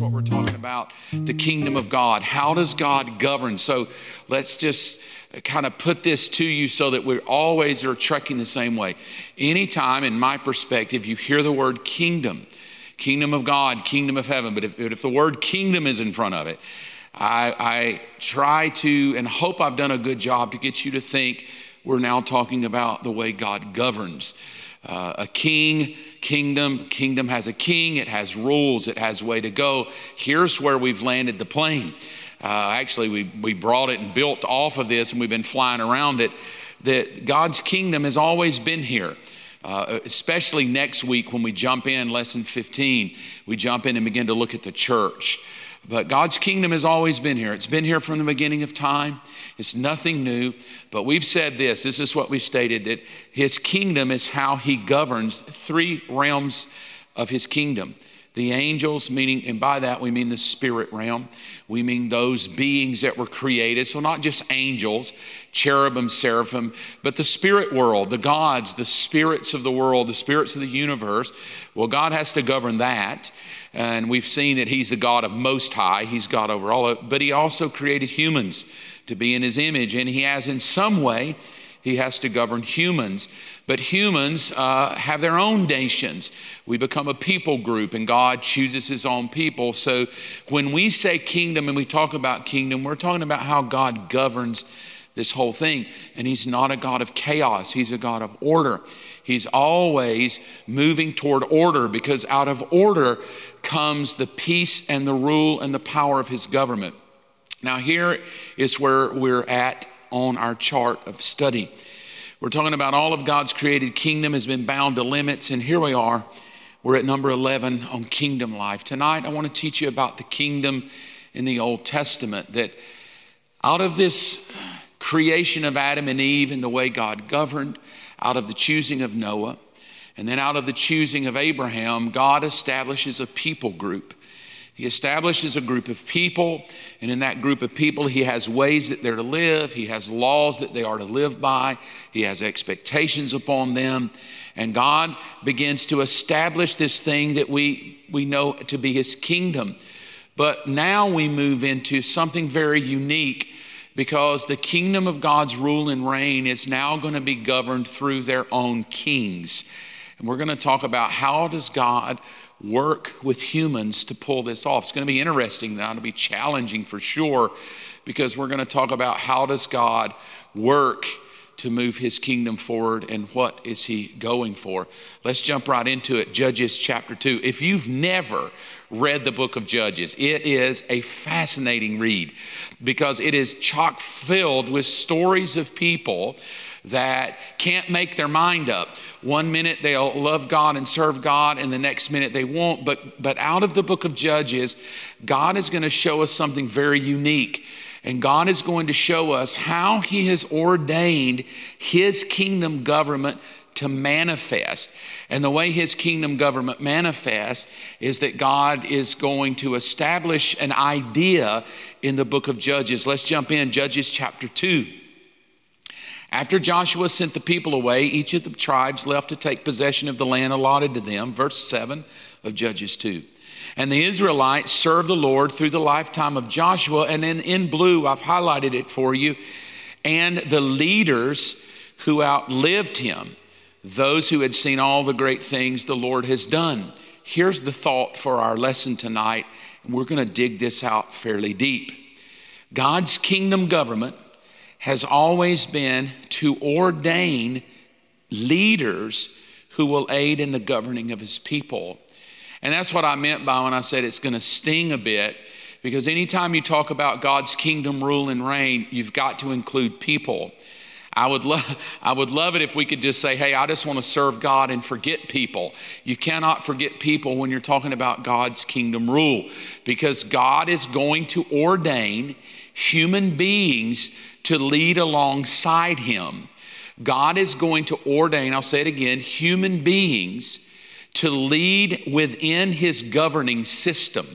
what we're talking about the kingdom of God. How does God govern? So let's just kind of put this to you so that we always are trekking the same way. Anytime, in my perspective, you hear the word kingdom, kingdom of God, kingdom of heaven, but if, if the word kingdom is in front of it, I, I try to and hope I've done a good job to get you to think we're now talking about the way God governs. Uh, a king, kingdom, kingdom has a king, it has rules, it has way to go. Here's where we've landed the plane. Uh, actually, we, we brought it and built off of this, and we've been flying around it. That God's kingdom has always been here. Uh, especially next week when we jump in, lesson 15, we jump in and begin to look at the church. But God's kingdom has always been here. It's been here from the beginning of time. It's nothing new. But we've said this this is what we've stated that His kingdom is how He governs three realms of His kingdom the angels, meaning, and by that we mean the spirit realm. We mean those beings that were created. So, not just angels, cherubim, seraphim, but the spirit world, the gods, the spirits of the world, the spirits of the universe. Well, God has to govern that. And we've seen that He's the God of Most High, He's God over all of. But He also created humans to be in His image. And He has, in some way, he has to govern humans. But humans uh, have their own nations. We become a people group, and God chooses his own people. So when we say kingdom and we talk about kingdom, we're talking about how God governs this whole thing. And he's not a God of chaos, he's a God of order. He's always moving toward order because out of order comes the peace and the rule and the power of his government. Now, here is where we're at on our chart of study. We're talking about all of God's created kingdom has been bound to limits, and here we are. We're at number 11 on kingdom life. Tonight, I want to teach you about the kingdom in the Old Testament. That out of this creation of Adam and Eve and the way God governed, out of the choosing of Noah, and then out of the choosing of Abraham, God establishes a people group he establishes a group of people, and in that group of people, he has ways that they're to live, he has laws that they are to live by, he has expectations upon them. And God begins to establish this thing that we, we know to be his kingdom. But now we move into something very unique because the kingdom of God's rule and reign is now going to be governed through their own kings. And we're going to talk about how does God work with humans to pull this off. It's going to be interesting now, it'll be challenging for sure, because we're going to talk about how does God work to move his kingdom forward and what is he going for. Let's jump right into it. Judges chapter 2. If you've never read the book of Judges, it is a fascinating read because it is chock filled with stories of people that can't make their mind up. One minute they'll love God and serve God, and the next minute they won't. But, but out of the book of Judges, God is going to show us something very unique. And God is going to show us how He has ordained His kingdom government to manifest. And the way His kingdom government manifests is that God is going to establish an idea in the book of Judges. Let's jump in, Judges chapter 2. After Joshua sent the people away, each of the tribes left to take possession of the land allotted to them. Verse 7 of Judges 2. And the Israelites served the Lord through the lifetime of Joshua. And then in blue, I've highlighted it for you. And the leaders who outlived him, those who had seen all the great things the Lord has done. Here's the thought for our lesson tonight. We're going to dig this out fairly deep. God's kingdom government has always been to ordain leaders who will aid in the governing of his people. And that's what I meant by when I said it's going to sting a bit, because anytime you talk about God's kingdom rule and reign, you've got to include people. I would, lo- I would love it if we could just say, hey, I just want to serve God and forget people. You cannot forget people when you're talking about God's kingdom rule because God is going to ordain human beings to lead alongside him. God is going to ordain, I'll say it again, human beings to lead within his governing system.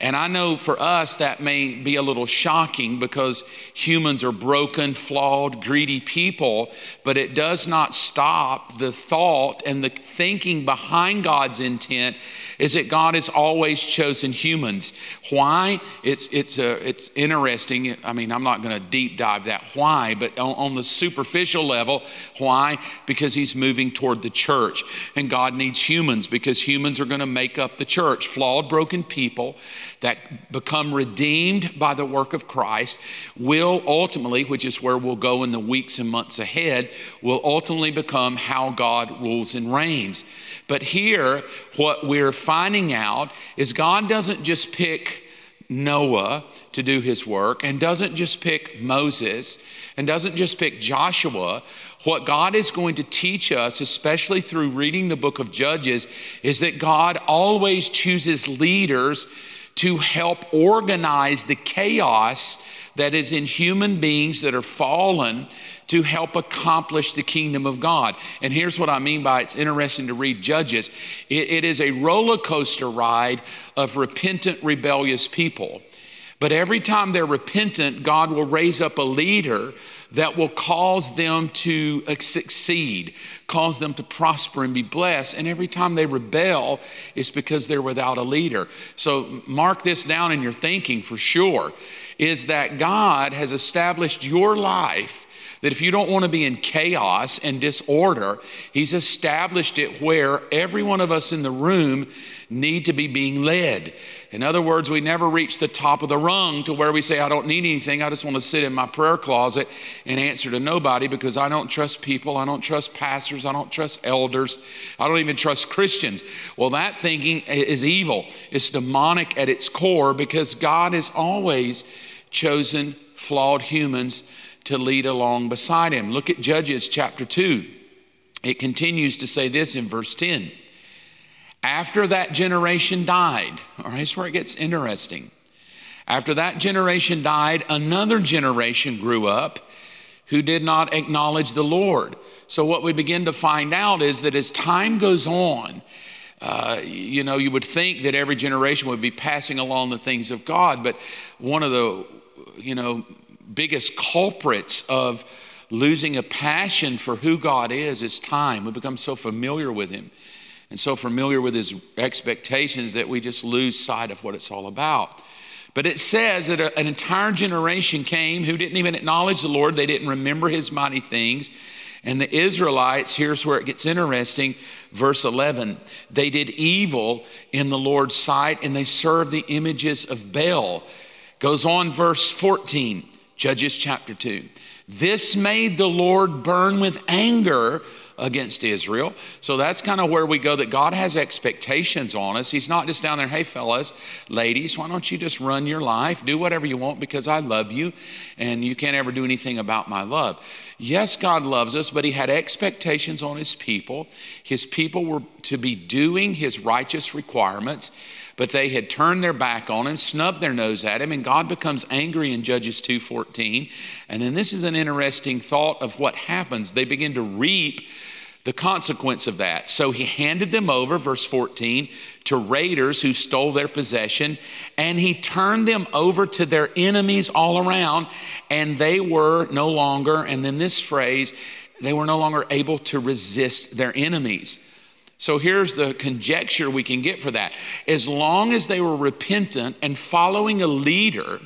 And I know for us that may be a little shocking because humans are broken, flawed, greedy people, but it does not stop the thought and the thinking behind God's intent is that God has always chosen humans. Why? It's, it's, uh, it's interesting. I mean, I'm not going to deep dive that why, but on, on the superficial level, why? Because He's moving toward the church. And God needs humans because humans are going to make up the church. Flawed, broken people that become redeemed by the work of Christ will ultimately, which is where we'll go in the weeks and months ahead, will ultimately become how God rules and reigns. But here, what we're finding out is God doesn't just pick Noah to do his work and doesn't just pick Moses and doesn't just pick Joshua. What God is going to teach us, especially through reading the book of Judges, is that God always chooses leaders to help organize the chaos that is in human beings that are fallen to help accomplish the kingdom of God. And here's what I mean by it's interesting to read Judges it, it is a roller coaster ride of repentant, rebellious people. But every time they're repentant, God will raise up a leader that will cause them to succeed, cause them to prosper and be blessed. And every time they rebel, it's because they're without a leader. So mark this down in your thinking for sure is that God has established your life that if you don't want to be in chaos and disorder, He's established it where every one of us in the room need to be being led. In other words, we never reach the top of the rung to where we say, I don't need anything. I just want to sit in my prayer closet and answer to nobody because I don't trust people. I don't trust pastors. I don't trust elders. I don't even trust Christians. Well, that thinking is evil. It's demonic at its core because God has always chosen flawed humans to lead along beside him. Look at Judges chapter 2. It continues to say this in verse 10. After that generation died, all right, where it gets interesting. After that generation died, another generation grew up who did not acknowledge the Lord. So, what we begin to find out is that as time goes on, uh, you know, you would think that every generation would be passing along the things of God, but one of the, you know, biggest culprits of losing a passion for who God is is time. We become so familiar with Him and so familiar with His expectations that we just lose sight of what it's all about. But it says that an entire generation came who didn't even acknowledge the Lord, they didn't remember His mighty things. And the Israelites, here's where it gets interesting, verse 11, they did evil in the Lord's sight and they served the images of Baal. Goes on, verse 14. Judges chapter 2. This made the Lord burn with anger against Israel. So that's kind of where we go that God has expectations on us. He's not just down there, hey, fellas, ladies, why don't you just run your life, do whatever you want because I love you and you can't ever do anything about my love. Yes, God loves us, but He had expectations on His people. His people were to be doing His righteous requirements but they had turned their back on him, snubbed their nose at him, and God becomes angry in Judges 2:14. And then this is an interesting thought of what happens. They begin to reap the consequence of that. So he handed them over, verse 14, to raiders who stole their possession, and he turned them over to their enemies all around, and they were no longer, and then this phrase, they were no longer able to resist their enemies. So here's the conjecture we can get for that. As long as they were repentant and following a leader,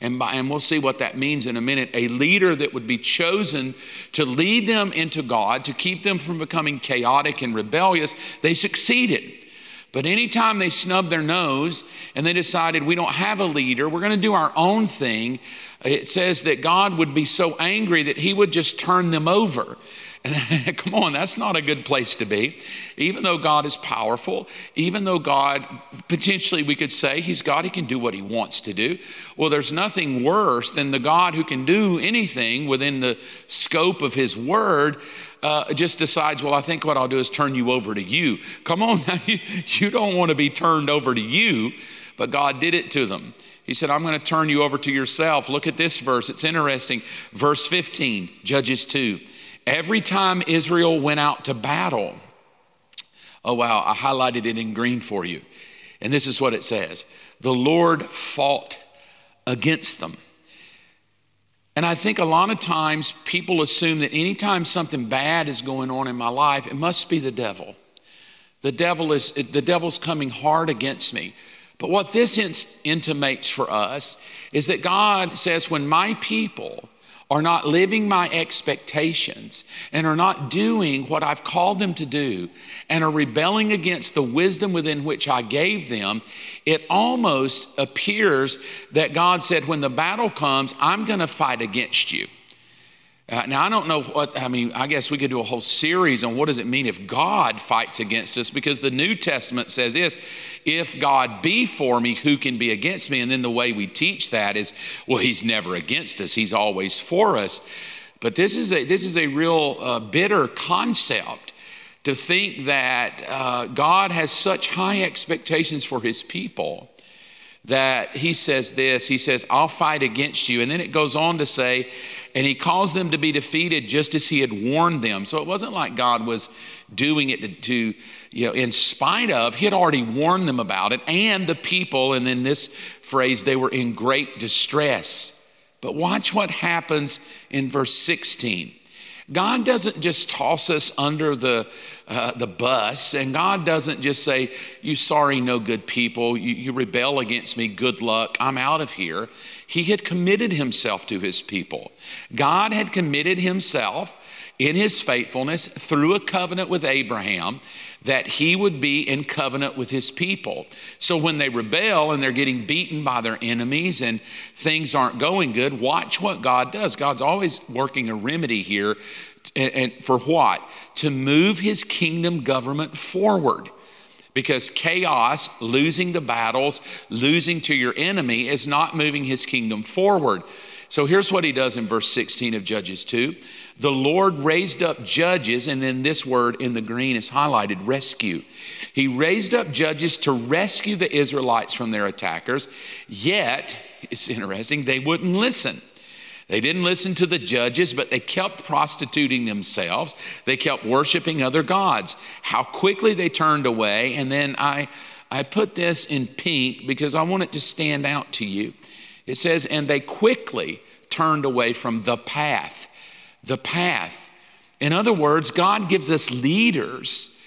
and, by, and we'll see what that means in a minute, a leader that would be chosen to lead them into God, to keep them from becoming chaotic and rebellious, they succeeded. But anytime they snubbed their nose and they decided we don't have a leader, we're going to do our own thing, it says that God would be so angry that he would just turn them over. Come on, that's not a good place to be. Even though God is powerful, even though God, potentially we could say He's God, He can do what He wants to do. Well, there's nothing worse than the God who can do anything within the scope of His word. Uh, just decides, well, I think what I'll do is turn you over to you. Come on, you don't want to be turned over to you, but God did it to them. He said, I'm going to turn you over to yourself. Look at this verse. It's interesting. Verse 15, Judges 2. Every time Israel went out to battle, oh wow, I highlighted it in green for you. And this is what it says The Lord fought against them. And I think a lot of times people assume that anytime something bad is going on in my life, it must be the devil. The devil is the devil's coming hard against me. But what this intimates for us is that God says, when my people are not living my expectations and are not doing what I've called them to do and are rebelling against the wisdom within which I gave them, it almost appears that God said, when the battle comes, I'm going to fight against you. Uh, now, I don't know what, I mean, I guess we could do a whole series on what does it mean if God fights against us, because the New Testament says this if God be for me, who can be against me? And then the way we teach that is, well, he's never against us, he's always for us. But this is a, this is a real uh, bitter concept to think that uh, God has such high expectations for his people that he says this he says, I'll fight against you. And then it goes on to say, and he caused them to be defeated just as he had warned them. So it wasn't like God was doing it to, to, you know, in spite of, he had already warned them about it. And the people, and then this phrase, they were in great distress. But watch what happens in verse 16. God doesn't just toss us under the, uh, the bus, and God doesn't just say, You sorry, no good people, you, you rebel against me, good luck, I'm out of here. He had committed himself to his people. God had committed himself in his faithfulness through a covenant with Abraham that he would be in covenant with his people. So when they rebel and they're getting beaten by their enemies and things aren't going good, watch what God does. God's always working a remedy here. And, for what? To move his kingdom government forward. Because chaos, losing the battles, losing to your enemy is not moving his kingdom forward. So here's what he does in verse 16 of Judges 2 the Lord raised up judges, and then this word in the green is highlighted rescue. He raised up judges to rescue the Israelites from their attackers, yet, it's interesting, they wouldn't listen. They didn't listen to the judges, but they kept prostituting themselves. They kept worshiping other gods. How quickly they turned away. And then I, I put this in pink because I want it to stand out to you. It says, and they quickly turned away from the path the path. In other words, God gives us leaders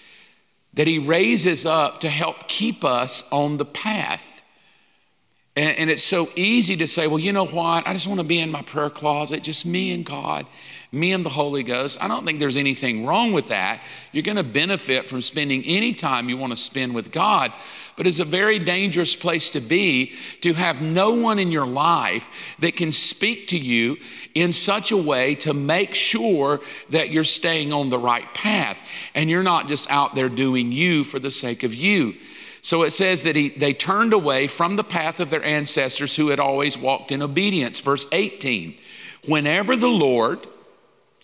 that He raises up to help keep us on the path. And, and, it's so easy to say, well, you know what? I just want to be in my prayer closet, just me and God, me and the Holy Ghost. I don't think there's anything wrong with that. You're going to benefit from spending any time you want to spend with God. But it's a very dangerous place to be to have no one in your life that can speak to you in such a way to make sure that you're staying on the right path and you're not just out there doing you for the sake of you. So it says that he, they turned away from the path of their ancestors who had always walked in obedience. Verse 18 Whenever the Lord,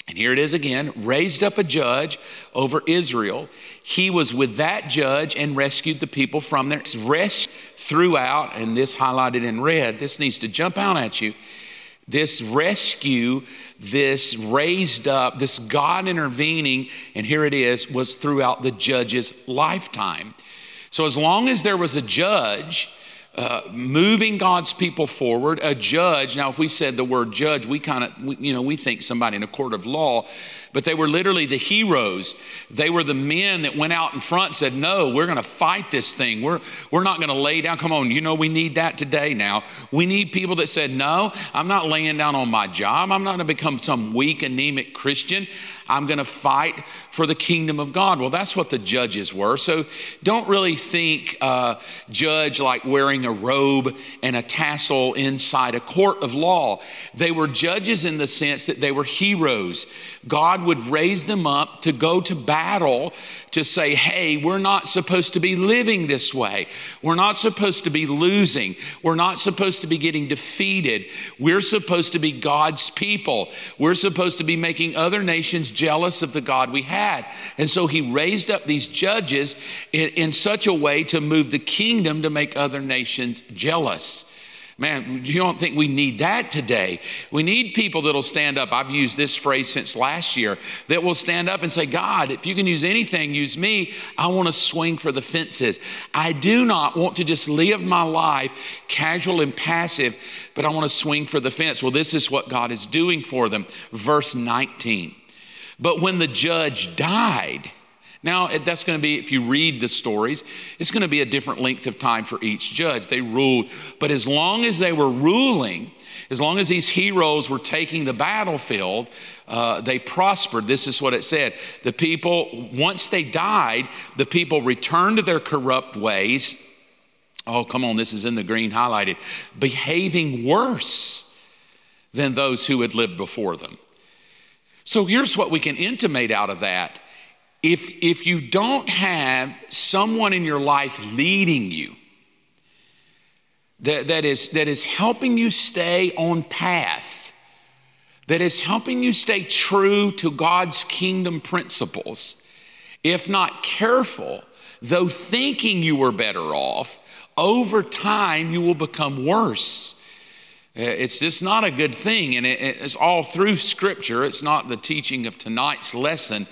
and here it is again, raised up a judge over Israel, he was with that judge and rescued the people from their rest throughout, and this highlighted in red, this needs to jump out at you. This rescue, this raised up, this God intervening, and here it is, was throughout the judge's lifetime. So, as long as there was a judge uh, moving God's people forward, a judge, now, if we said the word judge, we kind of, you know, we think somebody in a court of law, but they were literally the heroes. They were the men that went out in front and said, No, we're going to fight this thing. We're, we're not going to lay down. Come on, you know, we need that today now. We need people that said, No, I'm not laying down on my job. I'm not going to become some weak, anemic Christian. I'm going to fight for the kingdom of God. Well, that's what the judges were. So don't really think uh, judge like wearing a robe and a tassel inside a court of law. They were judges in the sense that they were heroes. God would raise them up to go to battle to say, hey, we're not supposed to be living this way. We're not supposed to be losing. We're not supposed to be getting defeated. We're supposed to be God's people. We're supposed to be making other nations jealous of the God we had. And so he raised up these judges in, in such a way to move the kingdom to make other nations jealous. Man, you don't think we need that today. We need people that'll stand up. I've used this phrase since last year that will stand up and say, God, if you can use anything, use me. I want to swing for the fences. I do not want to just live my life casual and passive, but I want to swing for the fence. Well, this is what God is doing for them. Verse 19. But when the judge died, now, that's going to be, if you read the stories, it's going to be a different length of time for each judge. They ruled, but as long as they were ruling, as long as these heroes were taking the battlefield, uh, they prospered. This is what it said. The people, once they died, the people returned to their corrupt ways. Oh, come on, this is in the green highlighted. Behaving worse than those who had lived before them. So here's what we can intimate out of that if, if you don't have someone in your life leading you, that, that, is, that is helping you stay on path, that is helping you stay true to God's kingdom principles, if not careful, though thinking you were better off, over time you will become worse. Uh, it's just not a good thing, and it's all through Scripture. It's not the teaching of tonight's lesson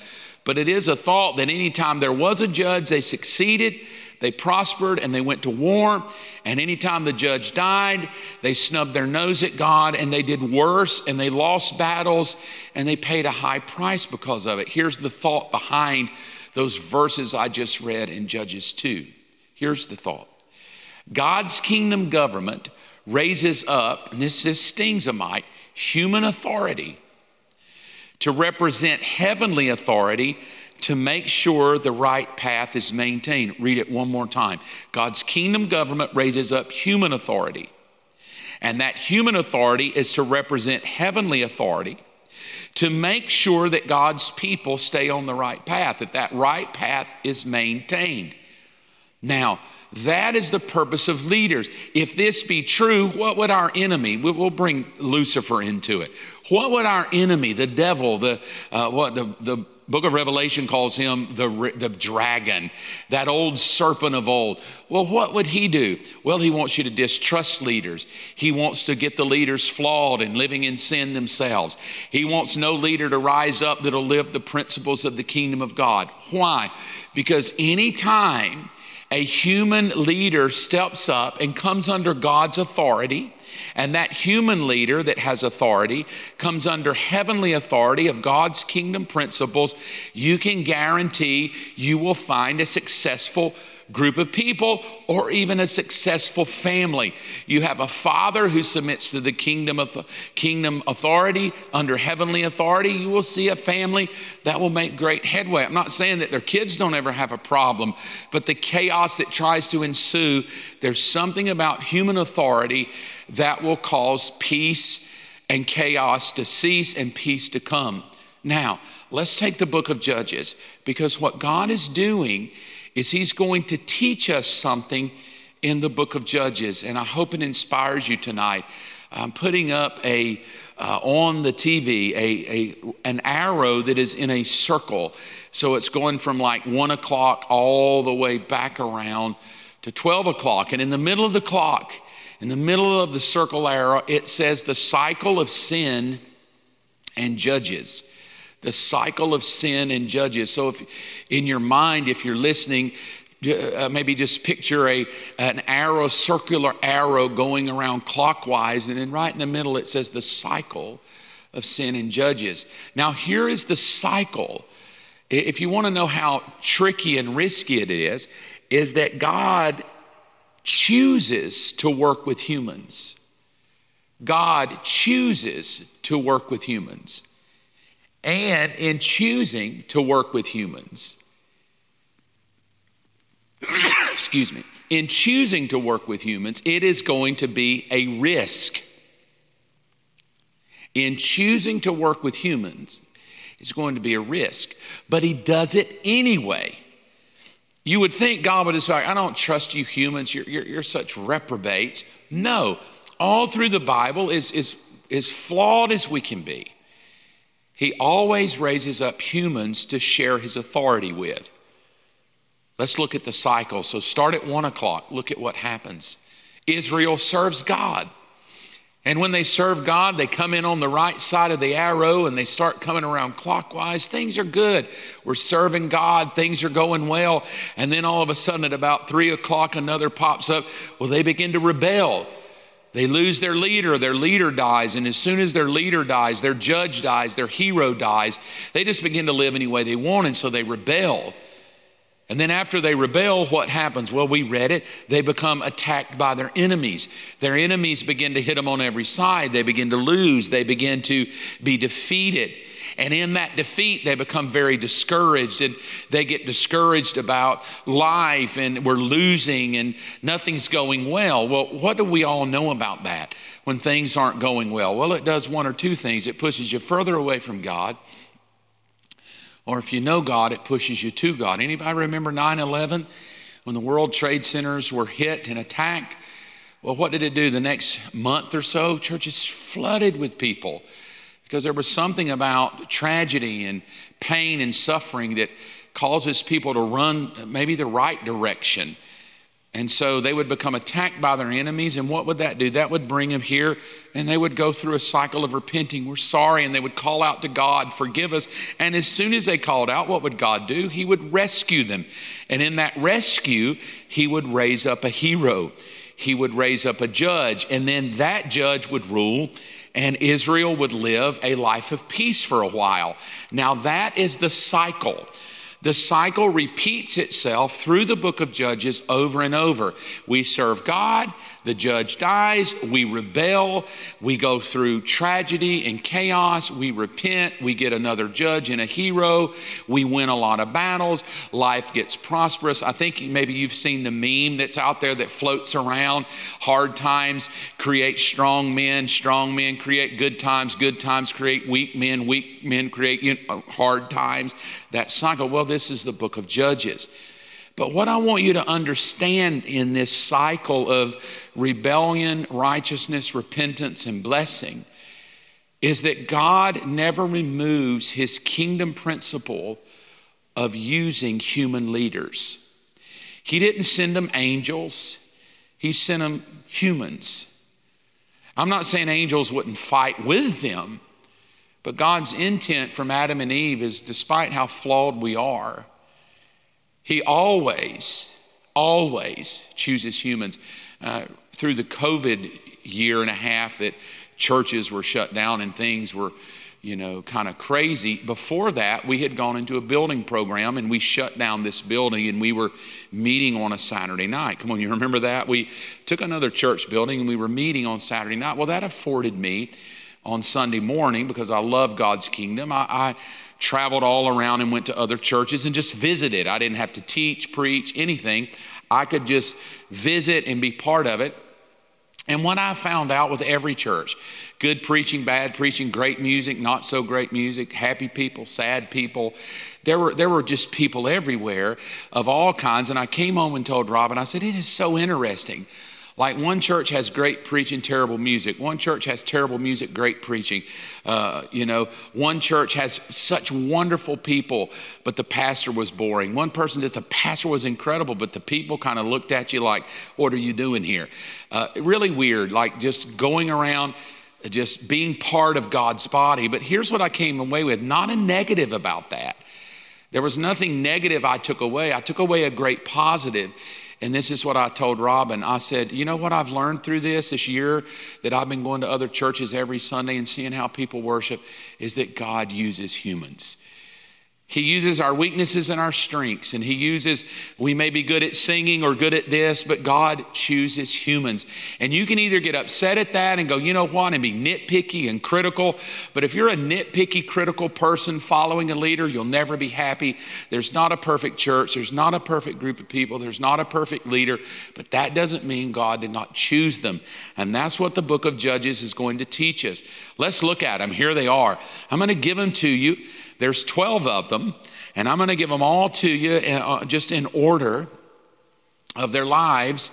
but it is a thought that anytime there was a judge, they succeeded, they prospered, and they went to war. And anytime the judge died, they snubbed their nose at God and they did worse and they lost battles and they paid a high price because of it. Here's the thought behind those verses I just read in Judges 2. Here's the thought God's kingdom government raises up, and this is stings a mite, human authority to represent heavenly authority to make sure the right path is maintained. Read it one more time. God's kingdom government raises up human authority, and that human authority is to represent heavenly authority to make sure that God's people stay on the right path, that that right path is maintained. Now, that is the purpose of leaders. If this be true, what would our enemy, we'll bring Lucifer into it. What would our enemy, the devil, the, uh, what the, the book of Revelation calls him the, the dragon, that old serpent of old. Well, what would he do? Well, he wants you to distrust leaders. He wants to get the leaders flawed and living in sin themselves. He wants no leader to rise up that'll live the principles of the kingdom of God. Why? Because anytime a human leader steps up and comes under God's authority, and that human leader that has authority comes under heavenly authority of God's kingdom principles, you can guarantee you will find a successful group of people or even a successful family. You have a father who submits to the kingdom of kingdom authority under heavenly authority, you will see a family that will make great headway. I'm not saying that their kids don't ever have a problem, but the chaos that tries to ensue, there's something about human authority that will cause peace and chaos to cease and peace to come. Now, let's take the book of Judges because what God is doing is he's going to teach us something in the book of Judges. And I hope it inspires you tonight. I'm putting up a uh, on the TV a, a, an arrow that is in a circle. So it's going from like one o'clock all the way back around to 12 o'clock. And in the middle of the clock, in the middle of the circle arrow, it says the cycle of sin and judges the cycle of sin and judges. So, if in your mind, if you're listening, uh, maybe just picture a, an arrow, circular arrow going around clockwise, and then right in the middle it says the cycle of sin and judges. Now, here is the cycle. If you want to know how tricky and risky it is, is that God chooses to work with humans. God chooses to work with humans and in choosing to work with humans. Excuse me. In choosing to work with humans, it is going to be a risk. In choosing to work with humans, it's going to be a risk, but he does it anyway. You would think God would just be like, I don't trust you humans, you're, you're, you're such reprobates. No, all through the Bible is, is, as flawed as we can be. He always raises up humans to share his authority with. Let's look at the cycle. So start at one o'clock. Look at what happens Israel serves God. And when they serve God, they come in on the right side of the arrow and they start coming around clockwise. Things are good. We're serving God. Things are going well. And then all of a sudden, at about three o'clock, another pops up. Well, they begin to rebel. They lose their leader, their leader dies, and as soon as their leader dies, their judge dies, their hero dies, they just begin to live any way they want, and so they rebel. And then after they rebel, what happens? Well, we read it. They become attacked by their enemies. Their enemies begin to hit them on every side. They begin to lose. They begin to be defeated. And in that defeat, they become very discouraged and they get discouraged about life and we're losing and nothing's going well. Well, what do we all know about that when things aren't going well? Well, it does one or two things. It pushes you further away from God or if you know God, it pushes you to God. Anybody remember 9 11 when the World Trade Centers were hit and attacked? Well, what did it do the next month or so? Churches flooded with people because there was something about tragedy and pain and suffering that causes people to run maybe the right direction and so they would become attacked by their enemies. And what would that do? That would bring them here and they would go through a cycle of repenting. We're sorry. And they would call out to God, forgive us. And as soon as they called out, what would God do? He would rescue them. And in that rescue, He would raise up a hero. He would raise up a judge. And then that judge would rule and Israel would live a life of peace for a while. Now, that is the cycle. The cycle repeats itself through the book of Judges over and over. We serve God, the judge dies, we rebel, we go through tragedy and chaos, we repent, we get another judge and a hero, we win a lot of battles, life gets prosperous. I think maybe you've seen the meme that's out there that floats around hard times create strong men, strong men create good times, good times create weak men, weak men create you know, hard times. That cycle. Well, this is the book of Judges. But what I want you to understand in this cycle of rebellion, righteousness, repentance, and blessing is that God never removes his kingdom principle of using human leaders. He didn't send them angels, he sent them humans. I'm not saying angels wouldn't fight with them, but God's intent from Adam and Eve is despite how flawed we are, he always, always chooses humans. Uh, through the COVID year and a half that churches were shut down and things were, you know, kind of crazy. Before that, we had gone into a building program and we shut down this building and we were meeting on a Saturday night. Come on, you remember that? We took another church building and we were meeting on Saturday night. Well, that afforded me on Sunday morning because I love God's kingdom. I, I traveled all around and went to other churches and just visited. I didn't have to teach, preach, anything. I could just visit and be part of it. And what I found out with every church good preaching, bad preaching, great music, not so great music, happy people, sad people. There were, there were just people everywhere of all kinds. And I came home and told Robin, I said, It is so interesting. Like one church has great preaching, terrible music. One church has terrible music, great preaching. Uh, you know, one church has such wonderful people, but the pastor was boring. One person says the pastor was incredible, but the people kind of looked at you like, "What are you doing here?" Uh, really weird. Like just going around just being part of God's body. But here's what I came away with not a negative about that. There was nothing negative I took away. I took away a great positive. And this is what I told Robin. I said, You know what I've learned through this this year that I've been going to other churches every Sunday and seeing how people worship is that God uses humans. He uses our weaknesses and our strengths, and He uses, we may be good at singing or good at this, but God chooses humans. And you can either get upset at that and go, you know what, and be nitpicky and critical. But if you're a nitpicky, critical person following a leader, you'll never be happy. There's not a perfect church, there's not a perfect group of people, there's not a perfect leader, but that doesn't mean God did not choose them. And that's what the book of Judges is going to teach us. Let's look at them. Here they are. I'm going to give them to you. There's 12 of them, and I'm going to give them all to you uh, just in order of their lives.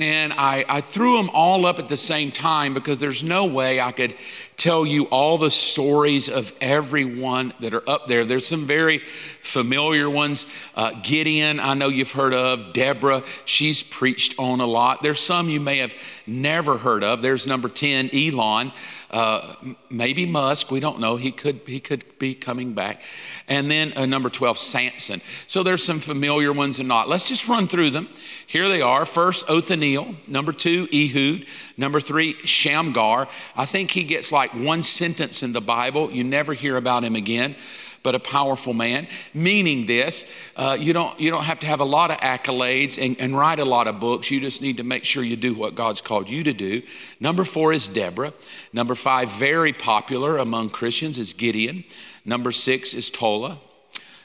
And I, I threw them all up at the same time because there's no way I could tell you all the stories of everyone that are up there. There's some very familiar ones. Uh, Gideon, I know you've heard of. Deborah, she's preached on a lot. There's some you may have never heard of. There's number 10, Elon. Uh, maybe Musk, we don't know. He could, he could be coming back. And then uh, number 12, Samson. So there's some familiar ones and not. Let's just run through them. Here they are. First, Othniel. Number two, Ehud. Number three, Shamgar. I think he gets like one sentence in the Bible. You never hear about him again but a powerful man. Meaning this, uh, you, don't, you don't have to have a lot of accolades and, and write a lot of books. You just need to make sure you do what God's called you to do. Number four is Deborah. Number five, very popular among Christians, is Gideon. Number six is Tola.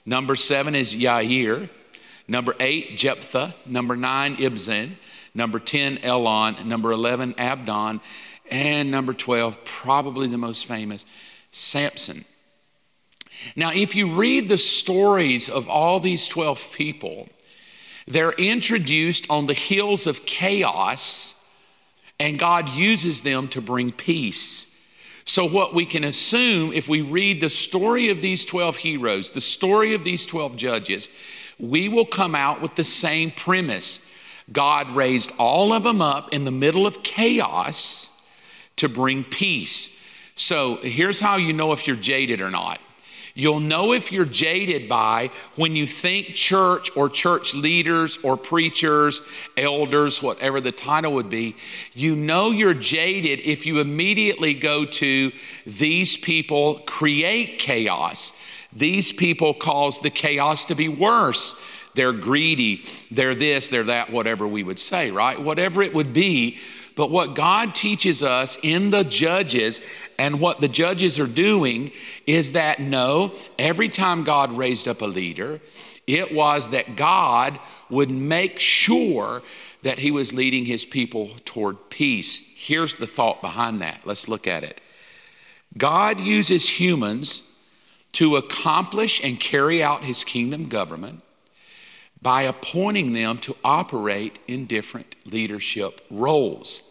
Number seven is Yair. Number eight, Jephthah. Number nine, Ibzan. Number 10, Elon. Number 11, Abdon. And number 12, probably the most famous, Samson. Now, if you read the stories of all these 12 people, they're introduced on the heels of chaos, and God uses them to bring peace. So, what we can assume if we read the story of these 12 heroes, the story of these 12 judges, we will come out with the same premise. God raised all of them up in the middle of chaos to bring peace. So, here's how you know if you're jaded or not. You'll know if you're jaded by when you think church or church leaders or preachers, elders, whatever the title would be. You know you're jaded if you immediately go to these people create chaos. These people cause the chaos to be worse. They're greedy, they're this, they're that, whatever we would say, right? Whatever it would be. But what God teaches us in the judges and what the judges are doing is that no, every time God raised up a leader, it was that God would make sure that he was leading his people toward peace. Here's the thought behind that. Let's look at it. God uses humans to accomplish and carry out his kingdom government by appointing them to operate in different leadership roles.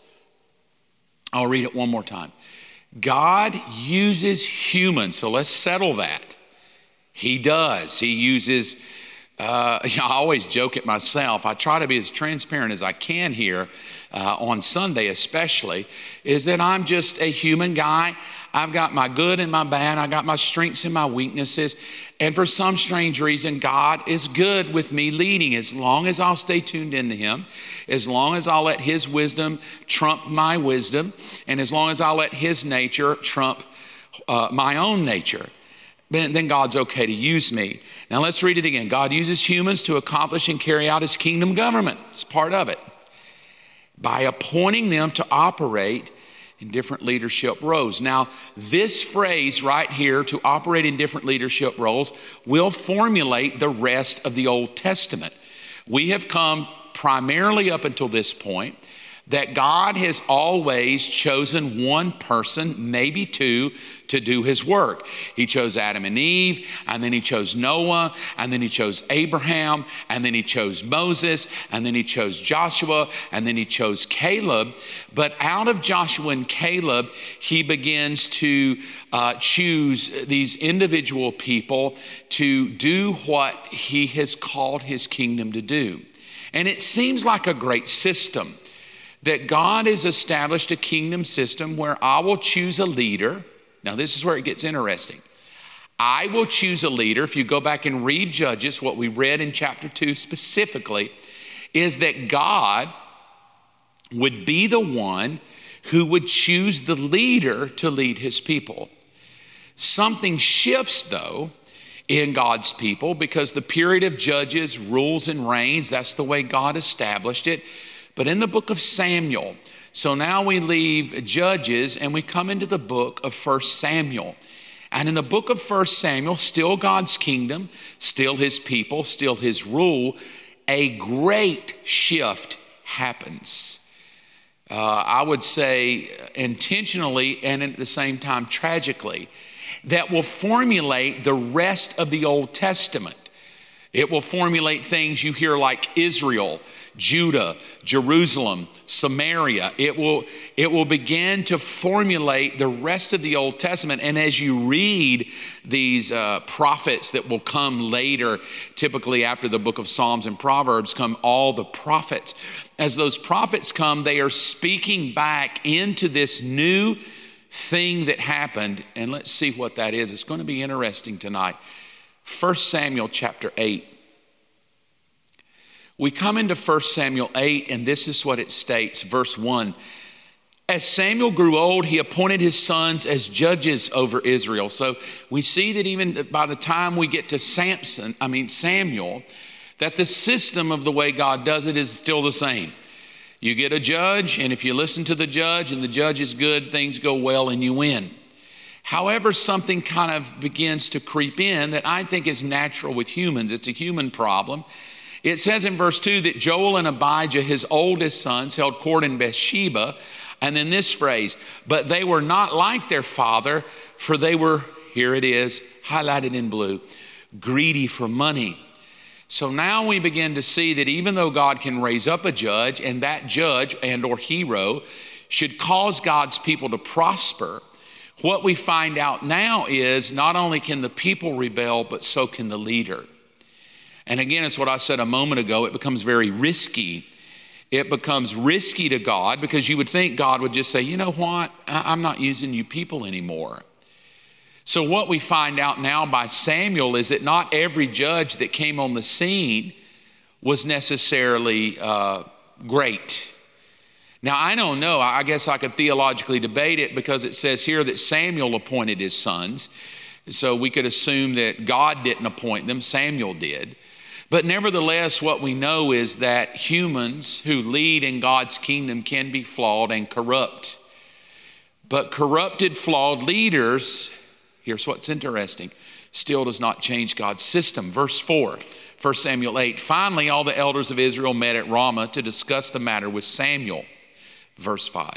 I'll read it one more time. God uses humans, so let's settle that. He does. He uses, uh, I always joke at myself. I try to be as transparent as I can here uh, on Sunday, especially, is that I'm just a human guy. I've got my good and my bad. I got my strengths and my weaknesses. And for some strange reason, God is good with me leading as long as I'll stay tuned into Him, as long as I'll let His wisdom trump my wisdom, and as long as I'll let His nature trump uh, my own nature. Then, then God's okay to use me. Now let's read it again. God uses humans to accomplish and carry out His kingdom government. It's part of it. By appointing them to operate in different leadership roles. Now, this phrase right here, to operate in different leadership roles, will formulate the rest of the Old Testament. We have come primarily up until this point that God has always chosen one person, maybe two, to do his work. He chose Adam and Eve, and then he chose Noah, and then he chose Abraham, and then he chose Moses, and then he chose Joshua, and then he chose Caleb. But out of Joshua and Caleb, he begins to uh, choose these individual people to do what he has called his kingdom to do. And it seems like a great system that God has established a kingdom system where I will choose a leader. Now, this is where it gets interesting. I will choose a leader. If you go back and read Judges, what we read in chapter 2 specifically is that God would be the one who would choose the leader to lead his people. Something shifts, though, in God's people because the period of judges rules and reigns. That's the way God established it. But in the book of Samuel, so now we leave Judges and we come into the book of First Samuel. And in the book of First Samuel, still God's kingdom, still his people, still his rule, a great shift happens. Uh, I would say intentionally and at the same time tragically, that will formulate the rest of the Old Testament. It will formulate things you hear like Israel, Judah, Jerusalem, Samaria. It will, it will begin to formulate the rest of the Old Testament. And as you read these uh, prophets that will come later, typically after the book of Psalms and Proverbs, come all the prophets. As those prophets come, they are speaking back into this new thing that happened. And let's see what that is. It's going to be interesting tonight. 1 Samuel chapter 8. We come into 1 Samuel 8, and this is what it states, verse 1. As Samuel grew old, he appointed his sons as judges over Israel. So we see that even by the time we get to Samson, I mean Samuel, that the system of the way God does it is still the same. You get a judge, and if you listen to the judge and the judge is good, things go well and you win. However, something kind of begins to creep in that I think is natural with humans. It's a human problem. It says in verse 2 that Joel and Abijah, his oldest sons, held court in Beersheba. And then this phrase, but they were not like their father, for they were, here it is, highlighted in blue, greedy for money. So now we begin to see that even though God can raise up a judge, and that judge and or hero should cause God's people to prosper, what we find out now is not only can the people rebel, but so can the leader. And again, it's what I said a moment ago it becomes very risky. It becomes risky to God because you would think God would just say, you know what, I'm not using you people anymore. So, what we find out now by Samuel is that not every judge that came on the scene was necessarily uh, great. Now, I don't know. I guess I could theologically debate it because it says here that Samuel appointed his sons. So we could assume that God didn't appoint them, Samuel did. But nevertheless, what we know is that humans who lead in God's kingdom can be flawed and corrupt. But corrupted, flawed leaders, here's what's interesting, still does not change God's system. Verse 4, 1 Samuel 8. Finally, all the elders of Israel met at Ramah to discuss the matter with Samuel. Verse 5.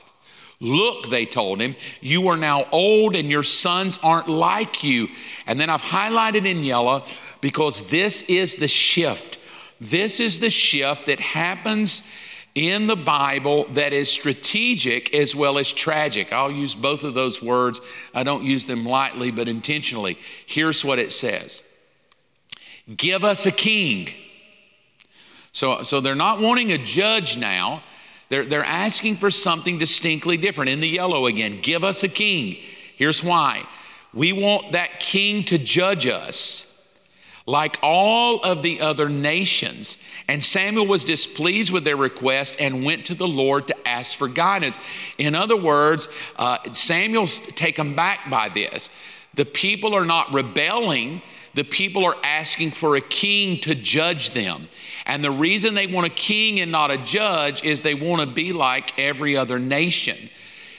Look, they told him, you are now old and your sons aren't like you. And then I've highlighted in yellow because this is the shift. This is the shift that happens in the Bible that is strategic as well as tragic. I'll use both of those words. I don't use them lightly, but intentionally. Here's what it says Give us a king. So, so they're not wanting a judge now. They're, they're asking for something distinctly different. In the yellow again, give us a king. Here's why we want that king to judge us like all of the other nations. And Samuel was displeased with their request and went to the Lord to ask for guidance. In other words, uh, Samuel's taken back by this. The people are not rebelling, the people are asking for a king to judge them. And the reason they want a king and not a judge is they want to be like every other nation.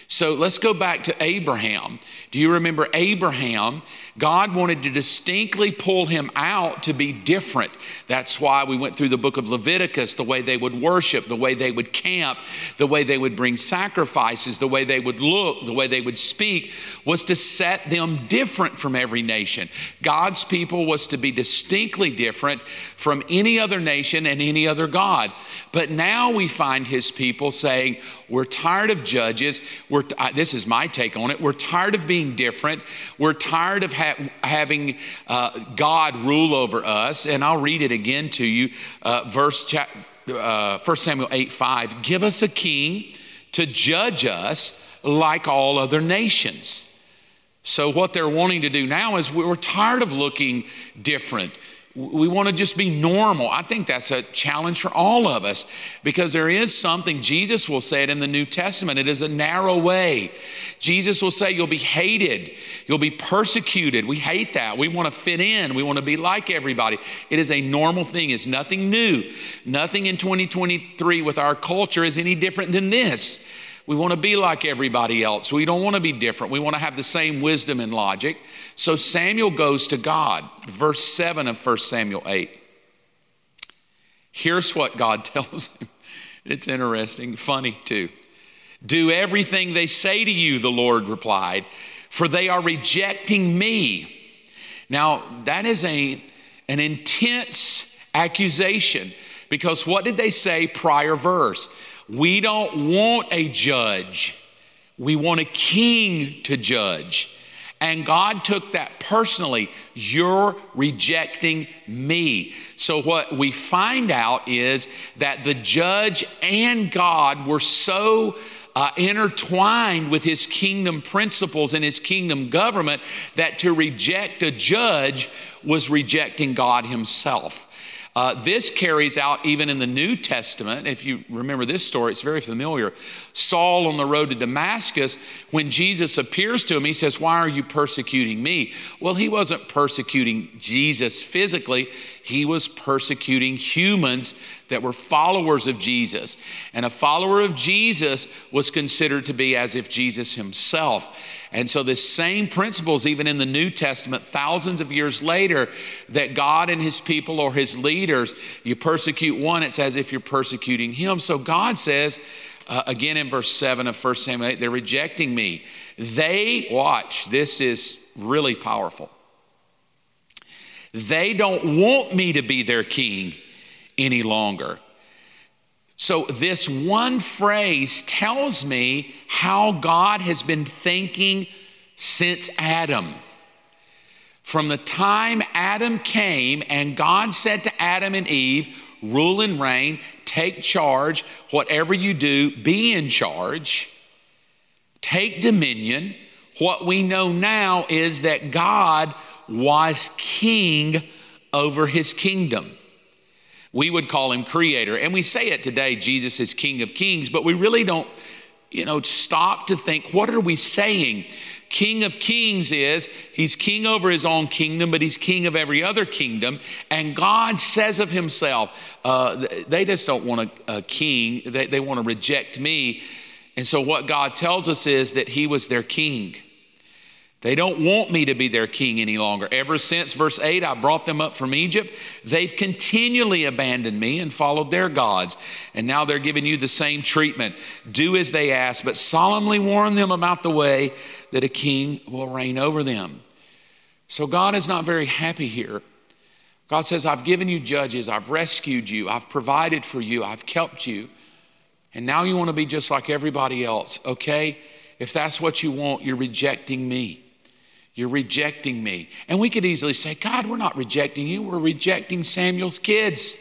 So let's go back to Abraham. Do you remember Abraham? God wanted to distinctly pull him out to be different. That's why we went through the book of Leviticus, the way they would worship, the way they would camp, the way they would bring sacrifices, the way they would look, the way they would speak, was to set them different from every nation. God's people was to be distinctly different from any other nation and any other God. But now we find his people saying, We're tired of judges. We're, this is my take on it. We're tired of being different. We're tired of ha- having uh, God rule over us. And I'll read it again to you. Uh, verse cha- uh, 1 Samuel 8 5. Give us a king to judge us like all other nations. So, what they're wanting to do now is we're tired of looking different. We want to just be normal. I think that's a challenge for all of us because there is something, Jesus will say it in the New Testament, it is a narrow way. Jesus will say, You'll be hated, you'll be persecuted. We hate that. We want to fit in, we want to be like everybody. It is a normal thing, it's nothing new. Nothing in 2023 with our culture is any different than this. We want to be like everybody else. We don't want to be different. We want to have the same wisdom and logic. So Samuel goes to God. Verse 7 of 1 Samuel 8. Here's what God tells him. It's interesting, funny too. Do everything they say to you, the Lord replied, for they are rejecting me. Now, that is a, an intense accusation. Because what did they say prior verse? We don't want a judge, we want a king to judge. And God took that personally. You're rejecting me. So, what we find out is that the judge and God were so uh, intertwined with his kingdom principles and his kingdom government that to reject a judge was rejecting God himself. Uh, this carries out even in the New Testament. If you remember this story, it's very familiar. Saul on the road to Damascus, when Jesus appears to him, he says, Why are you persecuting me? Well, he wasn't persecuting Jesus physically, he was persecuting humans that were followers of Jesus. And a follower of Jesus was considered to be as if Jesus himself. And so, the same principles, even in the New Testament, thousands of years later, that God and his people or his leaders, you persecute one, it's as if you're persecuting him. So, God says, uh, again in verse 7 of 1 Samuel 8, they're rejecting me. They, watch, this is really powerful. They don't want me to be their king any longer. So, this one phrase tells me how God has been thinking since Adam. From the time Adam came and God said to Adam and Eve, rule and reign, take charge, whatever you do, be in charge, take dominion. What we know now is that God was king over his kingdom. We would call him creator. And we say it today Jesus is King of Kings, but we really don't, you know, stop to think what are we saying? King of Kings is he's king over his own kingdom, but he's king of every other kingdom. And God says of himself, uh, they just don't want a, a king, they, they want to reject me. And so, what God tells us is that he was their king. They don't want me to be their king any longer. Ever since verse 8, I brought them up from Egypt, they've continually abandoned me and followed their gods. And now they're giving you the same treatment. Do as they ask, but solemnly warn them about the way that a king will reign over them. So God is not very happy here. God says, I've given you judges, I've rescued you, I've provided for you, I've kept you. And now you want to be just like everybody else, okay? If that's what you want, you're rejecting me. You're rejecting me. And we could easily say, God, we're not rejecting you. We're rejecting Samuel's kids.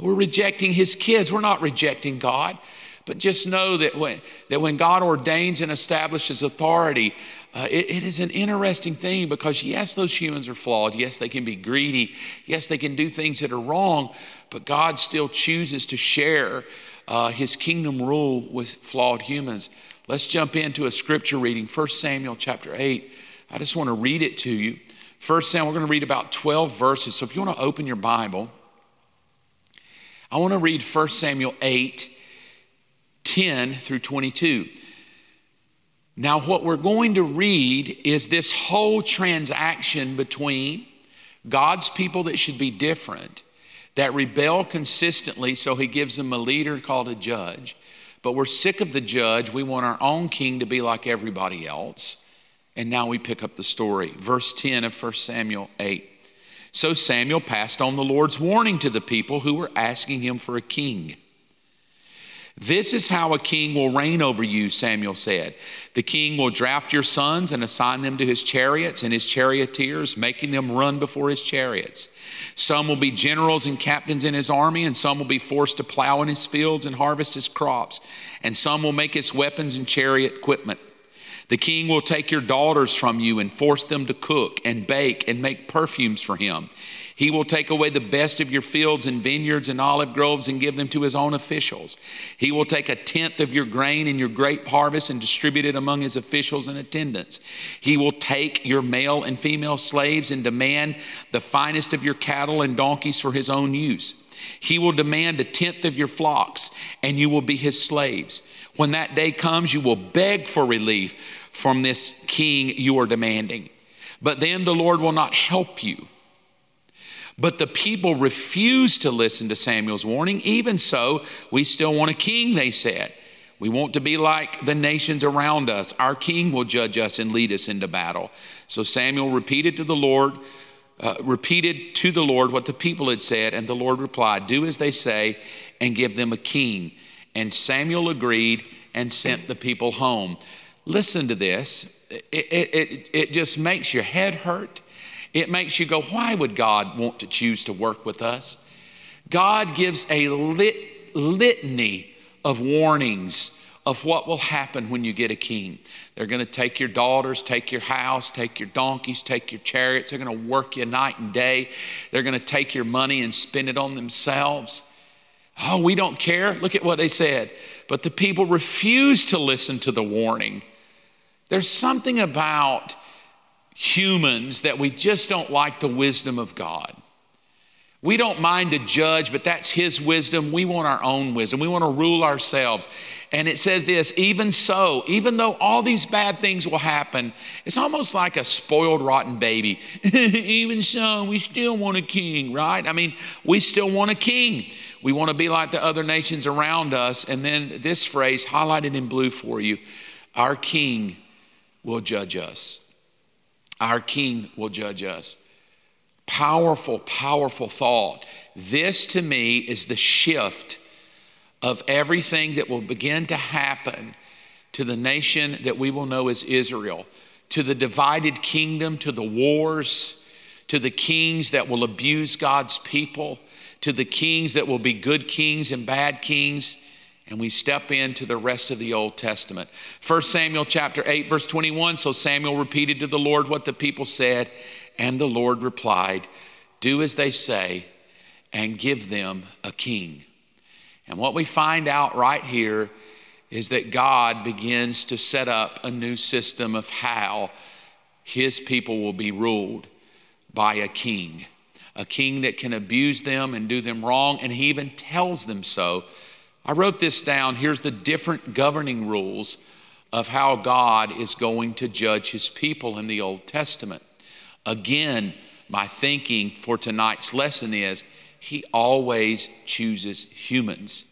We're rejecting his kids. We're not rejecting God. But just know that when, that when God ordains and establishes authority, uh, it, it is an interesting thing because, yes, those humans are flawed. Yes, they can be greedy. Yes, they can do things that are wrong. But God still chooses to share uh, his kingdom rule with flawed humans. Let's jump into a scripture reading, 1 Samuel chapter 8. I just want to read it to you. First Samuel, we're going to read about 12 verses. So if you want to open your Bible, I want to read 1 Samuel 8, 10 through 22. Now, what we're going to read is this whole transaction between God's people that should be different, that rebel consistently, so he gives them a leader called a judge. But we're sick of the judge. We want our own king to be like everybody else. And now we pick up the story. Verse 10 of 1 Samuel 8. So Samuel passed on the Lord's warning to the people who were asking him for a king. This is how a king will reign over you, Samuel said. The king will draft your sons and assign them to his chariots and his charioteers, making them run before his chariots. Some will be generals and captains in his army, and some will be forced to plow in his fields and harvest his crops, and some will make his weapons and chariot equipment. The king will take your daughters from you and force them to cook and bake and make perfumes for him. He will take away the best of your fields and vineyards and olive groves and give them to his own officials. He will take a tenth of your grain and your grape harvest and distribute it among his officials and attendants. He will take your male and female slaves and demand the finest of your cattle and donkeys for his own use. He will demand a tenth of your flocks, and you will be his slaves. When that day comes, you will beg for relief from this king you are demanding. But then the Lord will not help you. But the people refused to listen to Samuel's warning. Even so, we still want a king, they said. We want to be like the nations around us. Our king will judge us and lead us into battle. So Samuel repeated to the Lord uh, repeated to the Lord what the people had said, and the Lord replied, Do as they say, and give them a king. And Samuel agreed and sent the people home. Listen to this. It, it, it, it just makes your head hurt. It makes you go, Why would God want to choose to work with us? God gives a lit, litany of warnings of what will happen when you get a king. They're going to take your daughters, take your house, take your donkeys, take your chariots. They're going to work you night and day. They're going to take your money and spend it on themselves. Oh, we don't care. Look at what they said. But the people refused to listen to the warning. There's something about humans that we just don't like the wisdom of God. We don't mind to judge, but that's His wisdom. We want our own wisdom. We want to rule ourselves. And it says this even so, even though all these bad things will happen, it's almost like a spoiled, rotten baby. even so, we still want a king, right? I mean, we still want a king. We want to be like the other nations around us. And then this phrase, highlighted in blue for you our king will judge us. Our king will judge us. Powerful, powerful thought. This to me is the shift of everything that will begin to happen to the nation that we will know as Israel, to the divided kingdom, to the wars, to the kings that will abuse God's people, to the kings that will be good kings and bad kings. And we step into the rest of the Old Testament. 1 Samuel chapter 8, verse 21. So Samuel repeated to the Lord what the people said, and the Lord replied, Do as they say, and give them a king. And what we find out right here is that God begins to set up a new system of how his people will be ruled by a king. A king that can abuse them and do them wrong, and he even tells them so. I wrote this down. Here's the different governing rules of how God is going to judge his people in the Old Testament. Again, my thinking for tonight's lesson is he always chooses humans.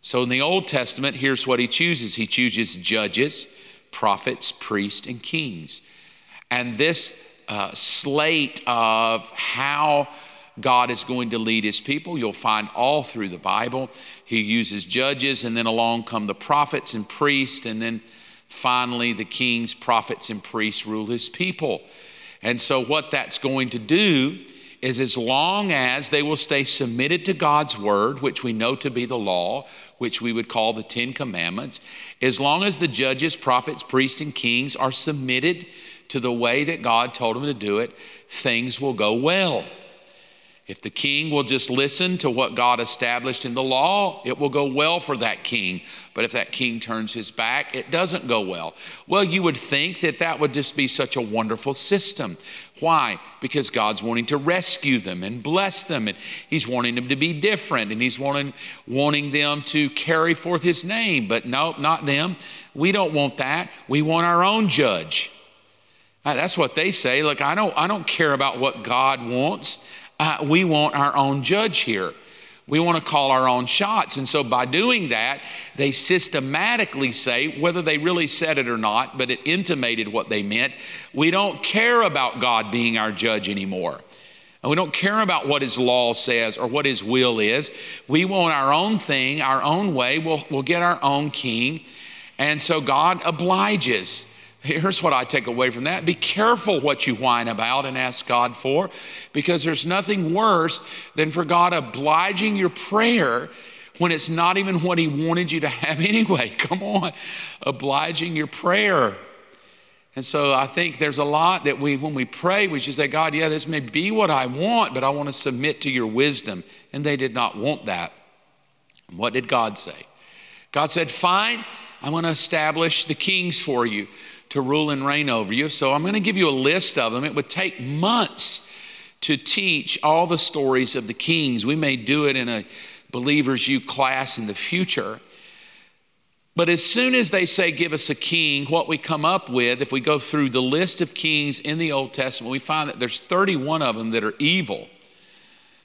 So in the Old Testament, here's what he chooses he chooses judges, prophets, priests, and kings. And this uh, slate of how God is going to lead his people, you'll find all through the Bible. He uses judges, and then along come the prophets and priests, and then finally the kings, prophets, and priests rule his people. And so, what that's going to do is as long as they will stay submitted to God's word, which we know to be the law, which we would call the Ten Commandments, as long as the judges, prophets, priests, and kings are submitted to the way that God told them to do it, things will go well. If the king will just listen to what God established in the law, it will go well for that king. But if that king turns his back, it doesn't go well. Well, you would think that that would just be such a wonderful system. Why? Because God's wanting to rescue them and bless them, and He's wanting them to be different, and He's wanting, wanting them to carry forth His name. But no, not them. We don't want that. We want our own judge. That's what they say. Look, I don't, I don't care about what God wants uh, we want our own judge here. We want to call our own shots. And so by doing that, they systematically say, whether they really said it or not, but it intimated what they meant, we don't care about God being our judge anymore. And we don't care about what his law says or what his will is. We want our own thing, our own way. We'll, we'll get our own king. And so God obliges. Here's what I take away from that be careful what you whine about and ask God for, because there's nothing worse than for God obliging your prayer when it's not even what He wanted you to have anyway. Come on, obliging your prayer. And so I think there's a lot that we, when we pray, we should say, God, yeah, this may be what I want, but I want to submit to your wisdom. And they did not want that. And what did God say? God said, Fine, I'm going to establish the kings for you to rule and reign over you. So I'm going to give you a list of them. It would take months to teach all the stories of the kings. We may do it in a Believers U class in the future. But as soon as they say, give us a king, what we come up with, if we go through the list of kings in the Old Testament, we find that there's 31 of them that are evil.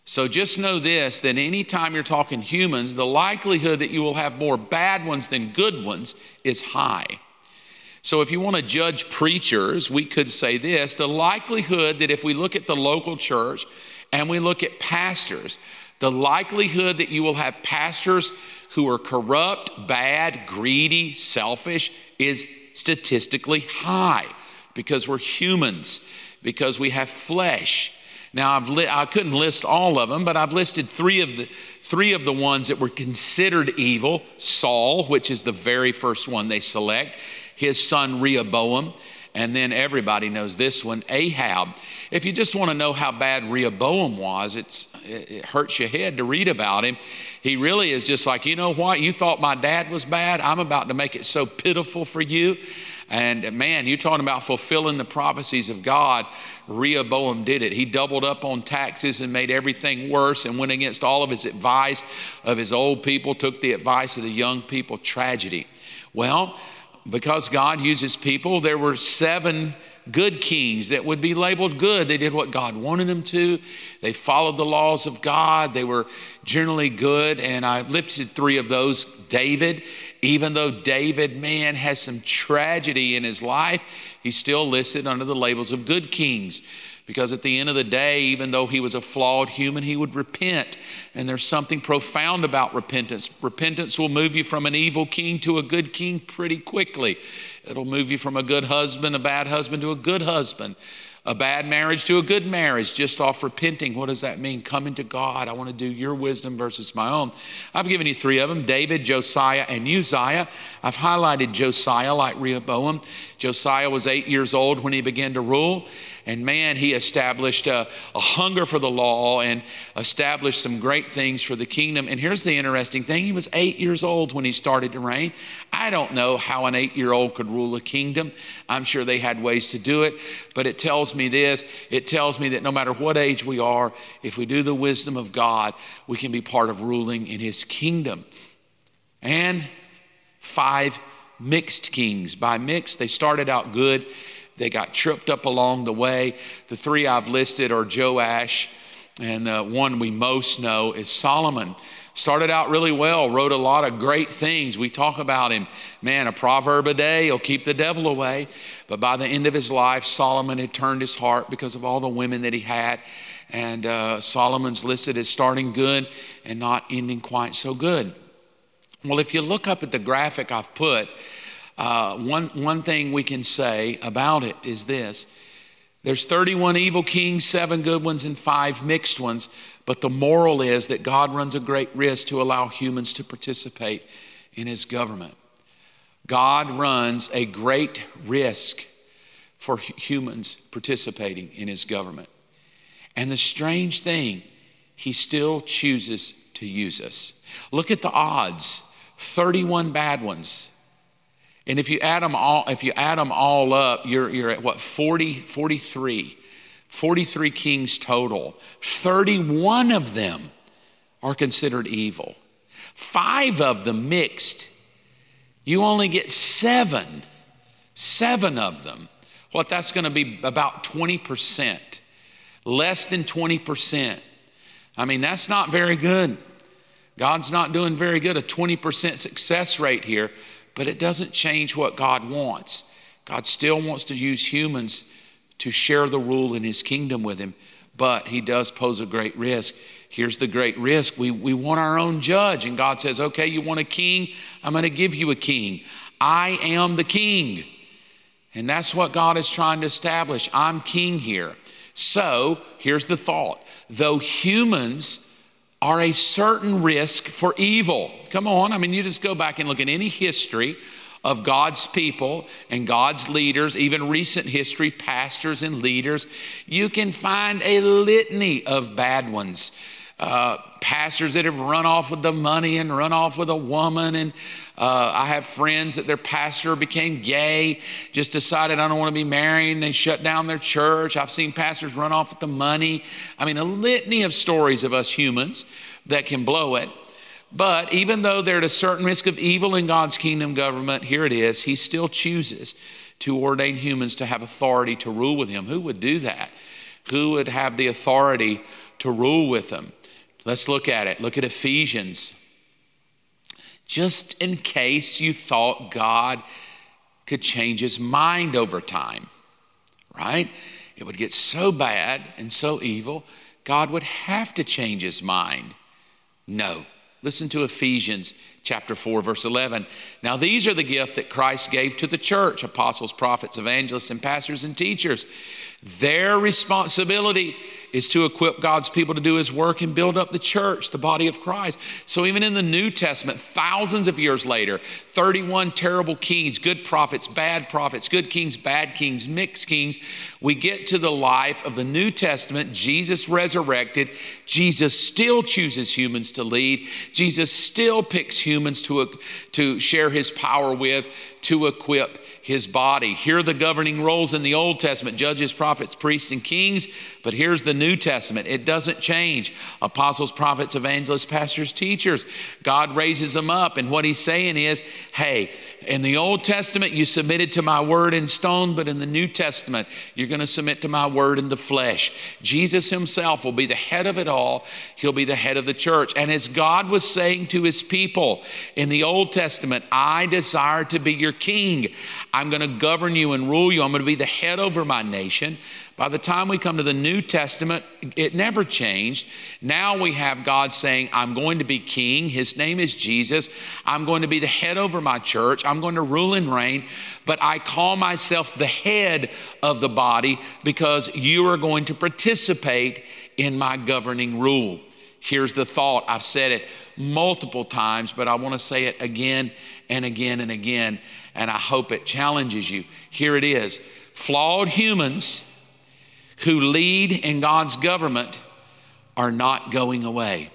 So just know this that anytime you're talking humans, the likelihood that you will have more bad ones than good ones is high. So, if you want to judge preachers, we could say this the likelihood that if we look at the local church and we look at pastors, the likelihood that you will have pastors who are corrupt, bad, greedy, selfish is statistically high because we're humans, because we have flesh. Now, I've li- I couldn't list all of them, but I've listed three of, the, three of the ones that were considered evil Saul, which is the very first one they select, his son Rehoboam, and then everybody knows this one, Ahab. If you just want to know how bad Rehoboam was, it's, it hurts your head to read about him. He really is just like, you know what? You thought my dad was bad. I'm about to make it so pitiful for you. And man, you're talking about fulfilling the prophecies of God. Rehoboam did it. He doubled up on taxes and made everything worse and went against all of his advice of his old people, took the advice of the young people. Tragedy. Well, because God uses people, there were seven good kings that would be labeled good. They did what God wanted them to. They followed the laws of God. They were generally good. And I've listed three of those. David, even though David, man, has some tragedy in his life, he's still listed under the labels of good kings. Because at the end of the day, even though he was a flawed human, he would repent. And there's something profound about repentance. Repentance will move you from an evil king to a good king pretty quickly. It'll move you from a good husband, a bad husband, to a good husband a bad marriage to a good marriage just off repenting. What does that mean? Coming to God. I want to do your wisdom versus my own. I've given you three of them David, Josiah, and Uzziah. I've highlighted Josiah like Rehoboam. Josiah was eight years old when he began to rule. And man, he established a, a, hunger for the law and established some great things for the kingdom. And here's the interesting thing he was eight years old when he started to reign. I don't know how an eight year old could rule a kingdom. I'm sure they had ways to do it. But it tells me this it tells me that no matter what age we are, if we do the wisdom of God, we can be part of ruling in his kingdom. And five mixed kings. By mixed, they started out good they got tripped up along the way. The three I've listed are Joash, and the one we most know is Solomon. Started out really well, wrote a lot of great things. We talk about him, man, a proverb a day will keep the devil away. But by the end of his life, Solomon had turned his heart because of all the women that he had. And uh, Solomon's listed as starting good and not ending quite so good. Well, if you look up at the graphic I've put, uh, one, one thing we can say about it is this there's 31 evil kings, seven good ones, and five mixed ones. But the moral is that God runs a great risk to allow humans to participate in his government. God runs a great risk for humans participating in his government. And the strange thing, he still chooses to use us. Look at the odds 31 bad ones, and if you add them all, if you add them all up, you're, you're at what, 40, 43. 43 kings total. 31 of them are considered evil. Five of them mixed. You only get seven. Seven of them. What that's going to be about 20%. Less than 20%. I mean, that's not very good. God's not doing very good. A 20% success rate here but it doesn't change what God wants. God still wants to use humans to share the rule in his kingdom with him, but he does pose a great risk. Here's the great risk we, we want our own judge, and God says, Okay, you want a king? I'm going to give you a king. I am the king. And that's what God is trying to establish. I'm king here. So here's the thought though humans are a certain risk for evil. Come on, I mean, you just go back and look at any history of God's people and God's leaders, even recent history, pastors and leaders, you can find a litany of bad ones uh, pastors that have run off with the money and run off with a woman. And uh, I have friends that their pastor became gay, just decided I don't want to be married, and they shut down their church. I've seen pastors run off with the money. I mean, a litany of stories of us humans that can blow it. But even though they're at a certain risk of evil in God's kingdom government, here it is, He still chooses to ordain humans to have authority to rule with Him. Who would do that? Who would have the authority to rule with Him? Let's look at it. Look at Ephesians. Just in case you thought God could change his mind over time, right? It would get so bad and so evil, God would have to change his mind. No. Listen to Ephesians chapter 4, verse 11. Now, these are the gift that Christ gave to the church apostles, prophets, evangelists, and pastors and teachers. Their responsibility is to equip God's people to do his work and build up the church, the body of Christ. So even in the New Testament, thousands of years later, 31 terrible kings, good prophets, bad prophets, good kings, bad kings, mixed kings, we get to the life of the New Testament, Jesus resurrected. Jesus still chooses humans to lead. Jesus still picks humans to, to share his power with, to equip his body. Here are the governing roles in the Old Testament judges, prophets, priests, and kings. But here's the New Testament it doesn't change. Apostles, prophets, evangelists, pastors, teachers. God raises them up. And what he's saying is hey, in the Old Testament, you submitted to my word in stone, but in the New Testament, you're going to submit to my word in the flesh. Jesus himself will be the head of it all, he'll be the head of the church. And as God was saying to his people in the Old Testament, I desire to be your king. I'm going to govern you and rule you. I'm going to be the head over my nation. By the time we come to the New Testament, it never changed. Now we have God saying, I'm going to be king. His name is Jesus. I'm going to be the head over my church. I'm going to rule and reign. But I call myself the head of the body because you are going to participate in my governing rule. Here's the thought I've said it multiple times, but I want to say it again and again and again and I hope it challenges you. Here it is flawed humans who lead in God's government are not going away.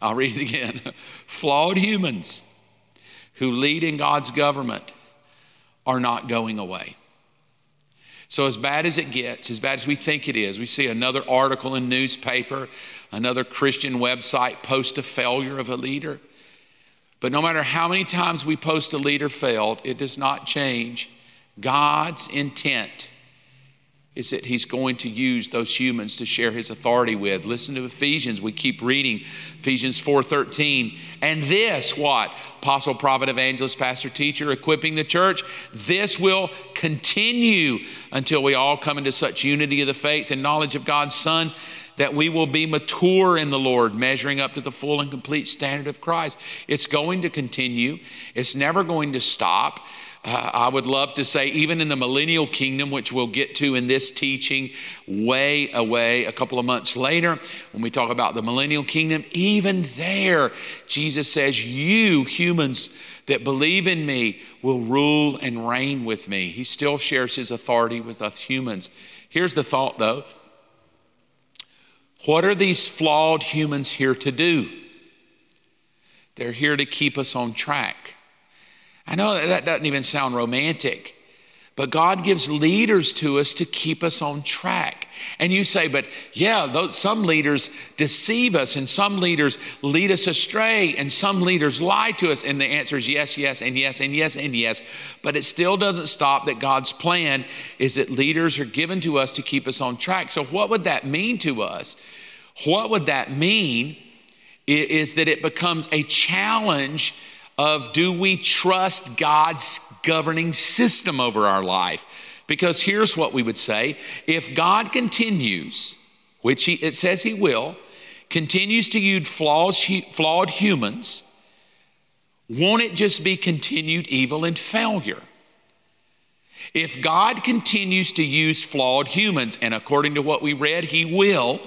I'll read it again. flawed humans who lead in God's government are not going away. So, as bad as it gets, as bad as we think it is, we see another article in newspaper, another Christian website post a failure of a leader. But no matter how many times we post a leader failed, it does not change. God's intent is that he's going to use those humans to share his authority with. Listen to Ephesians. We keep reading Ephesians 4:13. And this what? Apostle, prophet, evangelist, pastor, teacher, equipping the church. This will continue until we all come into such unity of the faith and knowledge of God's Son that we will be mature in the Lord, measuring up to the full and complete standard of Christ. It's going to continue, it's never going to stop. I would love to say, even in the millennial kingdom, which we'll get to in this teaching way away a couple of months later, when we talk about the millennial kingdom, even there, Jesus says, You humans that believe in me will rule and reign with me. He still shares his authority with us humans. Here's the thought, though what are these flawed humans here to do? They're here to keep us on track. I know that, doesn't even sound romantic, but God gives leaders to us to keep us on track. And you say, but yeah, those, some leaders deceive us, and some leaders lead us astray, and some leaders lie to us. And the answer is yes, yes, and yes, and yes, and yes. But it still doesn't stop that God's plan is that leaders are given to us to keep us on track. So, what would that mean to us? What would that mean is that it becomes a challenge of do we trust God's governing system over our life? Because here's what we would say if God continues, which he, it says He will, continues to use flaws, flawed humans, won't it just be continued evil and failure? If God continues to use flawed humans, and according to what we read, He will,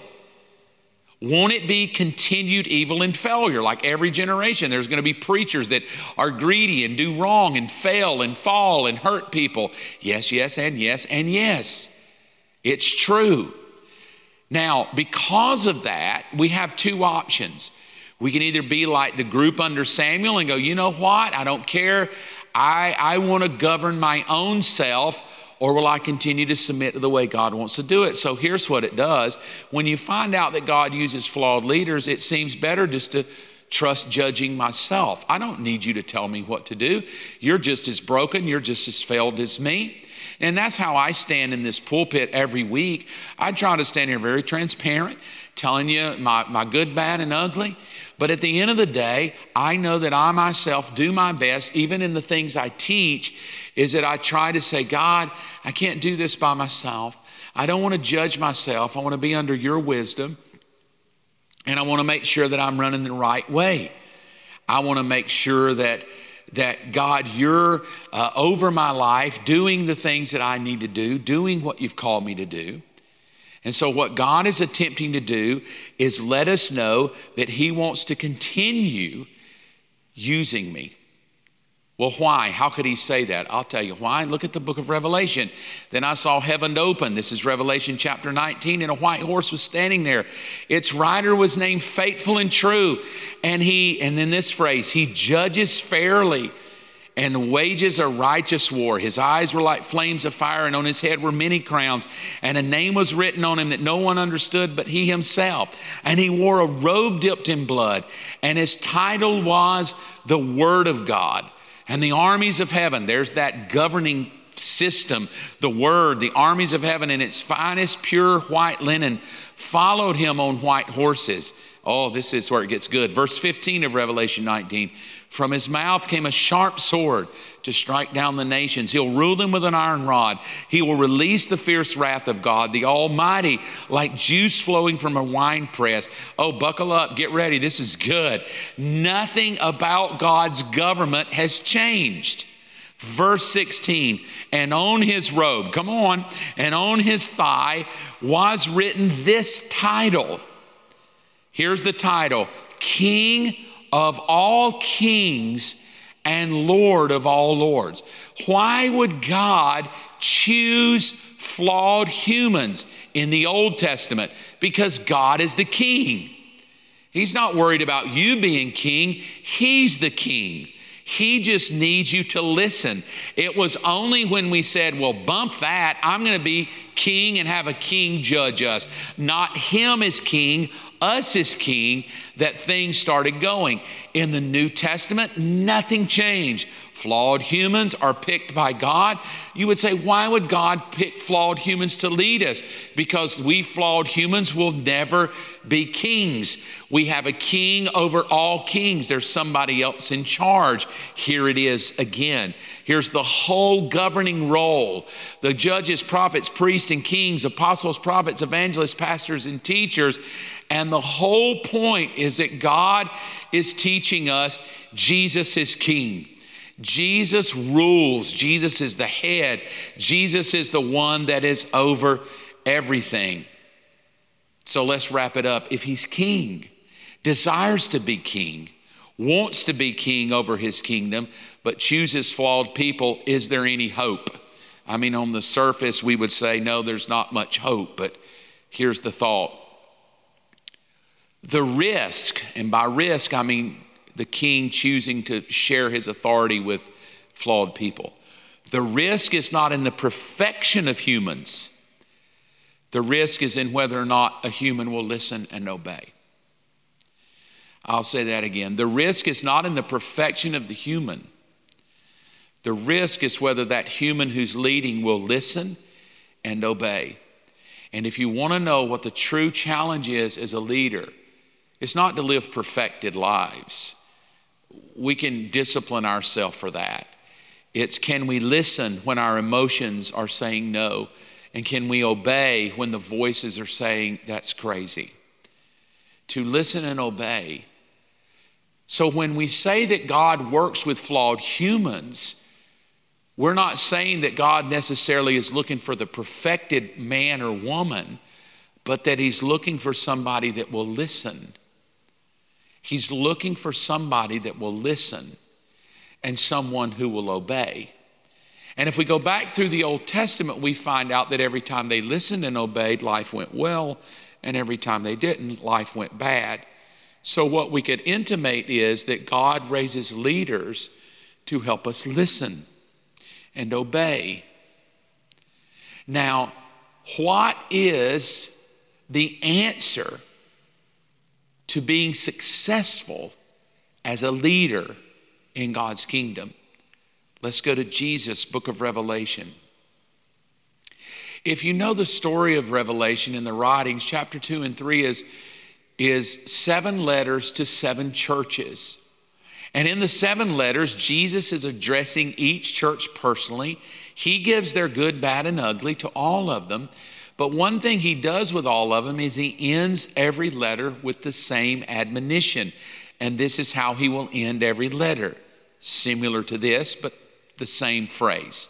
won't it be continued evil and failure? Like every generation, there's going to be preachers that are greedy and do wrong and fail and fall and hurt people. Yes, yes, and yes, and yes. It's true. Now, because of that, we have two options. We can either be like the group under Samuel and go, you know what? I don't care. I, I want to govern my own self or will I continue to submit to the way God wants to do it? So here's what it does. When you find out that God uses flawed leaders, it seems better just to trust judging myself. I don't need you to tell me what to do. You're just as broken, you're just as failed as me. And that's how I stand in this pulpit every week. I try to stand here very transparent, telling you my, my good, bad, and ugly. But at the end of the day, I know that I myself do my best, even in the things I teach, is that I try to say, God, I can't do this by myself. I don't want to judge myself. I want to be under your wisdom. And I want to make sure that I'm running the right way. I want to make sure that that God, you're uh, over my life, doing the things that I need to do, doing what you've called me to do. And so, what God is attempting to do is let us know that He wants to continue using me. Well, why? How could he say that? I'll tell you why. Look at the book of Revelation. Then I saw heaven open. This is Revelation chapter 19, and a white horse was standing there. Its rider was named Faithful and True. And he, and then this phrase, he judges fairly and wages a righteous war. His eyes were like flames of fire, and on his head were many crowns. And a name was written on him that no one understood but he himself. And he wore a robe dipped in blood, and his title was the Word of God. And the armies of heaven, there's that governing system, the word, the armies of heaven in its finest pure white linen followed him on white horses. Oh, this is where it gets good. Verse 15 of Revelation 19. From his mouth came a sharp sword to strike down the nations. He'll rule them with an iron rod. He will release the fierce wrath of God, the Almighty, like juice flowing from a wine press. Oh, buckle up, get ready. This is good. Nothing about God's government has changed. Verse 16, and on his robe, come on, and on his thigh was written this title. Here's the title King of all kings and Lord of all lords. Why would God choose flawed humans in the Old Testament? Because God is the king. He's not worried about you being king, He's the king. He just needs you to listen. It was only when we said, Well, bump that, I'm going to be king and have a king judge us. Not him as king, us as king, that things started going. In the New Testament, nothing changed. Flawed humans are picked by God. You would say, why would God pick flawed humans to lead us? Because we flawed humans will never be kings. We have a king over all kings. There's somebody else in charge. Here it is again. Here's the whole governing role the judges, prophets, priests, and kings, apostles, prophets, evangelists, pastors, and teachers. And the whole point is that God is teaching us Jesus is king. Jesus rules. Jesus is the head. Jesus is the one that is over everything. So let's wrap it up. If he's king, desires to be king, wants to be king over his kingdom, but chooses flawed people, is there any hope? I mean, on the surface, we would say, no, there's not much hope, but here's the thought. The risk, and by risk, I mean the king choosing to share his authority with flawed people. The risk is not in the perfection of humans, the risk is in whether or not a human will listen and obey. I'll say that again. The risk is not in the perfection of the human. The risk is whether that human who's leading will listen and obey. And if you want to know what the true challenge is as a leader, it's not to live perfected lives we can discipline ourselves for that. It's can we listen when our emotions are saying no? And can we obey when the voices are saying that's crazy? To listen and obey. So when we say that God works with flawed humans, we're not saying that God necessarily is looking for the perfected man or woman, but that He's looking for somebody that will listen He's looking for somebody that will listen and someone who will obey. And if we go back through the Old Testament, we find out that every time they listened and obeyed, life went well, and every time they didn't, life went bad. So, what we could intimate is that God raises leaders to help us listen and obey. Now, what is the answer to being successful as a leader in God's kingdom. Let's go to Jesus, book of Revelation. If you know the story of Revelation in the writings, chapter 2 and 3 is is seven letters to seven churches. And in the seven letters, Jesus is addressing each church personally. He gives their good, bad, and ugly to all of them. But one thing he does with all of them is he ends every letter with the same admonition. And this is how he will end every letter. Similar to this, but the same phrase.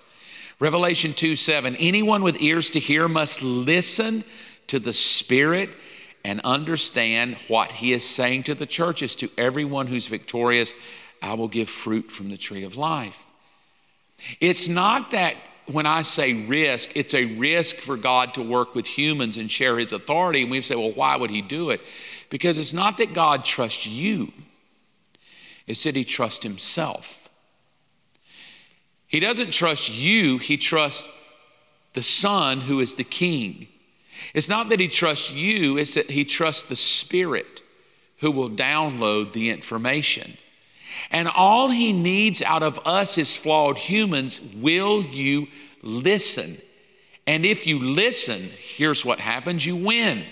Revelation 2 7 Anyone with ears to hear must listen to the Spirit and understand what he is saying to the churches. To everyone who's victorious, I will give fruit from the tree of life. It's not that when I say risk, it's a risk for God to work with humans and share his authority. And we say, well, why would he do it? Because it's not that God trusts you, it's that he trusts himself. He doesn't trust you, he trusts the Son who is the King. It's not that he trusts you, it's that he trusts the Spirit who will download the information. And all he needs out of us as flawed humans will you listen? And if you listen, here's what happens you win.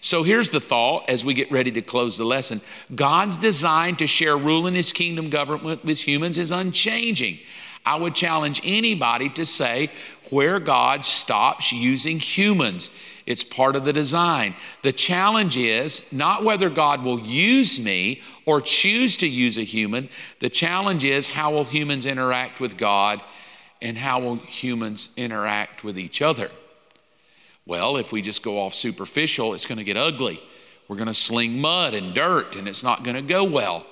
So here's the thought as we get ready to close the lesson God's design to share rule in his kingdom government with humans is unchanging. I would challenge anybody to say where God stops using humans. It's part of the design. The challenge is not whether God will use me or choose to use a human. The challenge is how will humans interact with God and how will humans interact with each other? Well, if we just go off superficial, it's going to get ugly. We're going to sling mud and dirt and it's not going to go well.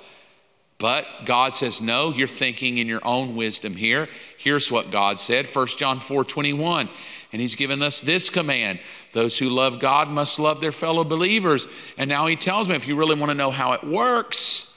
But God says, No, you're thinking in your own wisdom here. Here's what God said 1 John 4 21. And He's given us this command those who love God must love their fellow believers. And now He tells me if you really want to know how it works,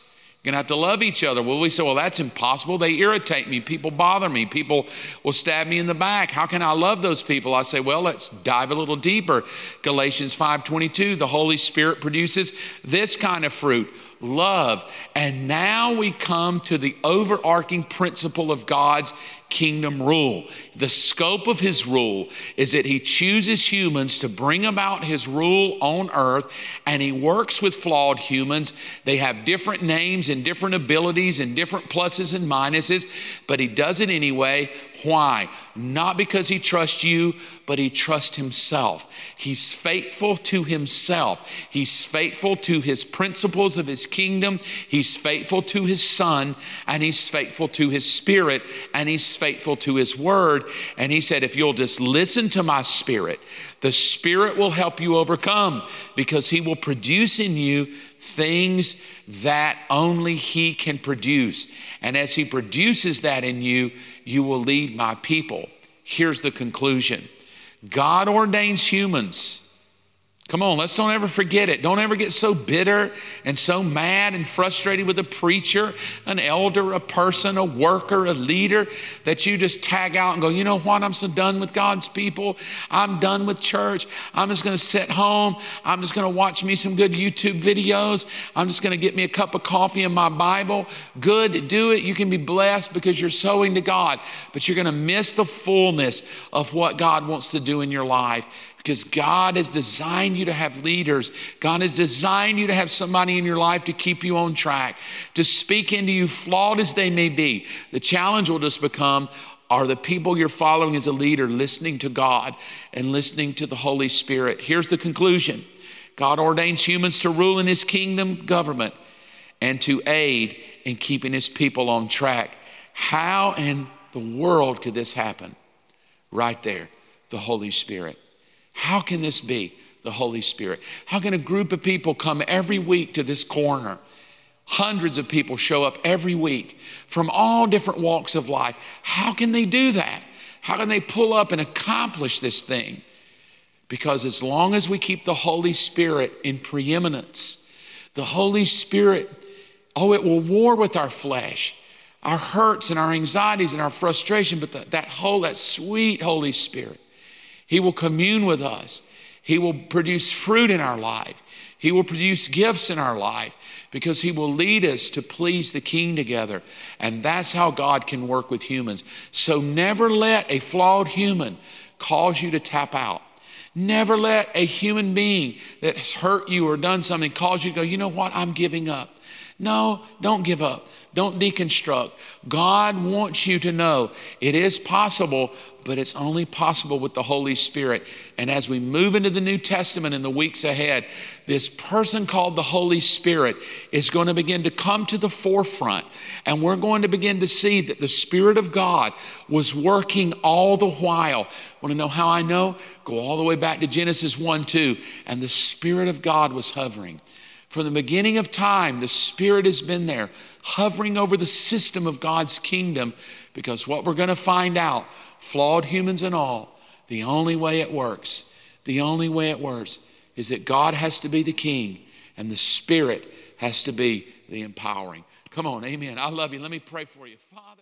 you're going to have to love each other. Well, we say, well, that's impossible. They irritate me. People bother me. People will stab me in the back. How can I love those people? I say, well, let's dive a little deeper. Galatians 5:22, the Holy Spirit produces this kind of fruit love. And now we come to the overarching principle of God's kingdom rule. The scope of his rule is that he chooses humans to bring about his rule on earth, and he works with flawed humans. They have different names and different abilities and different pluses and minuses, but he does it anyway. Why? Not because he trusts you, but he trusts himself. He's faithful to himself. He's faithful to his principles of his kingdom. He's faithful to his son, and he's faithful to his spirit, and he's faithful to his word. And he said, If you'll just listen to my spirit, the spirit will help you overcome because he will produce in you things that only he can produce. And as he produces that in you, you will lead my people. Here's the conclusion God ordains humans Come on, let's don't ever forget it. Don't ever get so bitter and so mad and frustrated with a preacher, an elder, a person, a worker, a leader that you just tag out and go, you know what? I'm so done with God's people. I'm done with church. I'm just going to sit home. I'm just going to watch me some good YouTube videos. I'm just going to get me a cup of coffee and my Bible. Good, do it. You can be blessed because you're sowing to God, but you're going to miss the fullness of what God wants to do in your life because God has designed you to have leaders. God has designed you to have somebody in your life to keep you on track, to speak into you, flawed as they may be. The challenge will just become are the people you're following as a leader listening to God and listening to the Holy Spirit? Here's the conclusion God ordains humans to rule in his kingdom government and to aid in keeping his people on track. How in the world could this happen? Right there, the Holy Spirit. How can this be? The Holy Spirit. How can a group of people come every week to this corner? Hundreds of people show up every week from all different walks of life. How can they do that? How can they pull up and accomplish this thing? Because as long as we keep the Holy Spirit in preeminence, the Holy Spirit, oh, it will war with our flesh, our hurts and our anxieties and our frustration, but the, that whole, that sweet Holy Spirit he will commune with us. He will produce fruit in our life. He will produce gifts in our life because He will lead us to please the King together. And that's how God can work with humans. So never let a flawed human cause you to tap out. Never let a human being that has hurt you or done something cause you to go, you know what, I'm giving up. No, don't give up. Don't deconstruct. God wants you to know it is possible, but it's only possible with the Holy Spirit. And as we move into the New Testament in the weeks ahead, this person called the Holy Spirit is going to begin to come to the forefront. And we're going to begin to see that the Spirit of God was working all the while. Want to know how I know? Go all the way back to Genesis 1 2. And the Spirit of God was hovering. From the beginning of time, the Spirit has been there, hovering over the system of God's kingdom, because what we're going to find out, flawed humans and all, the only way it works, the only way it works is that God has to be the king and the Spirit has to be the empowering. Come on, amen. I love you. Let me pray for you. Father.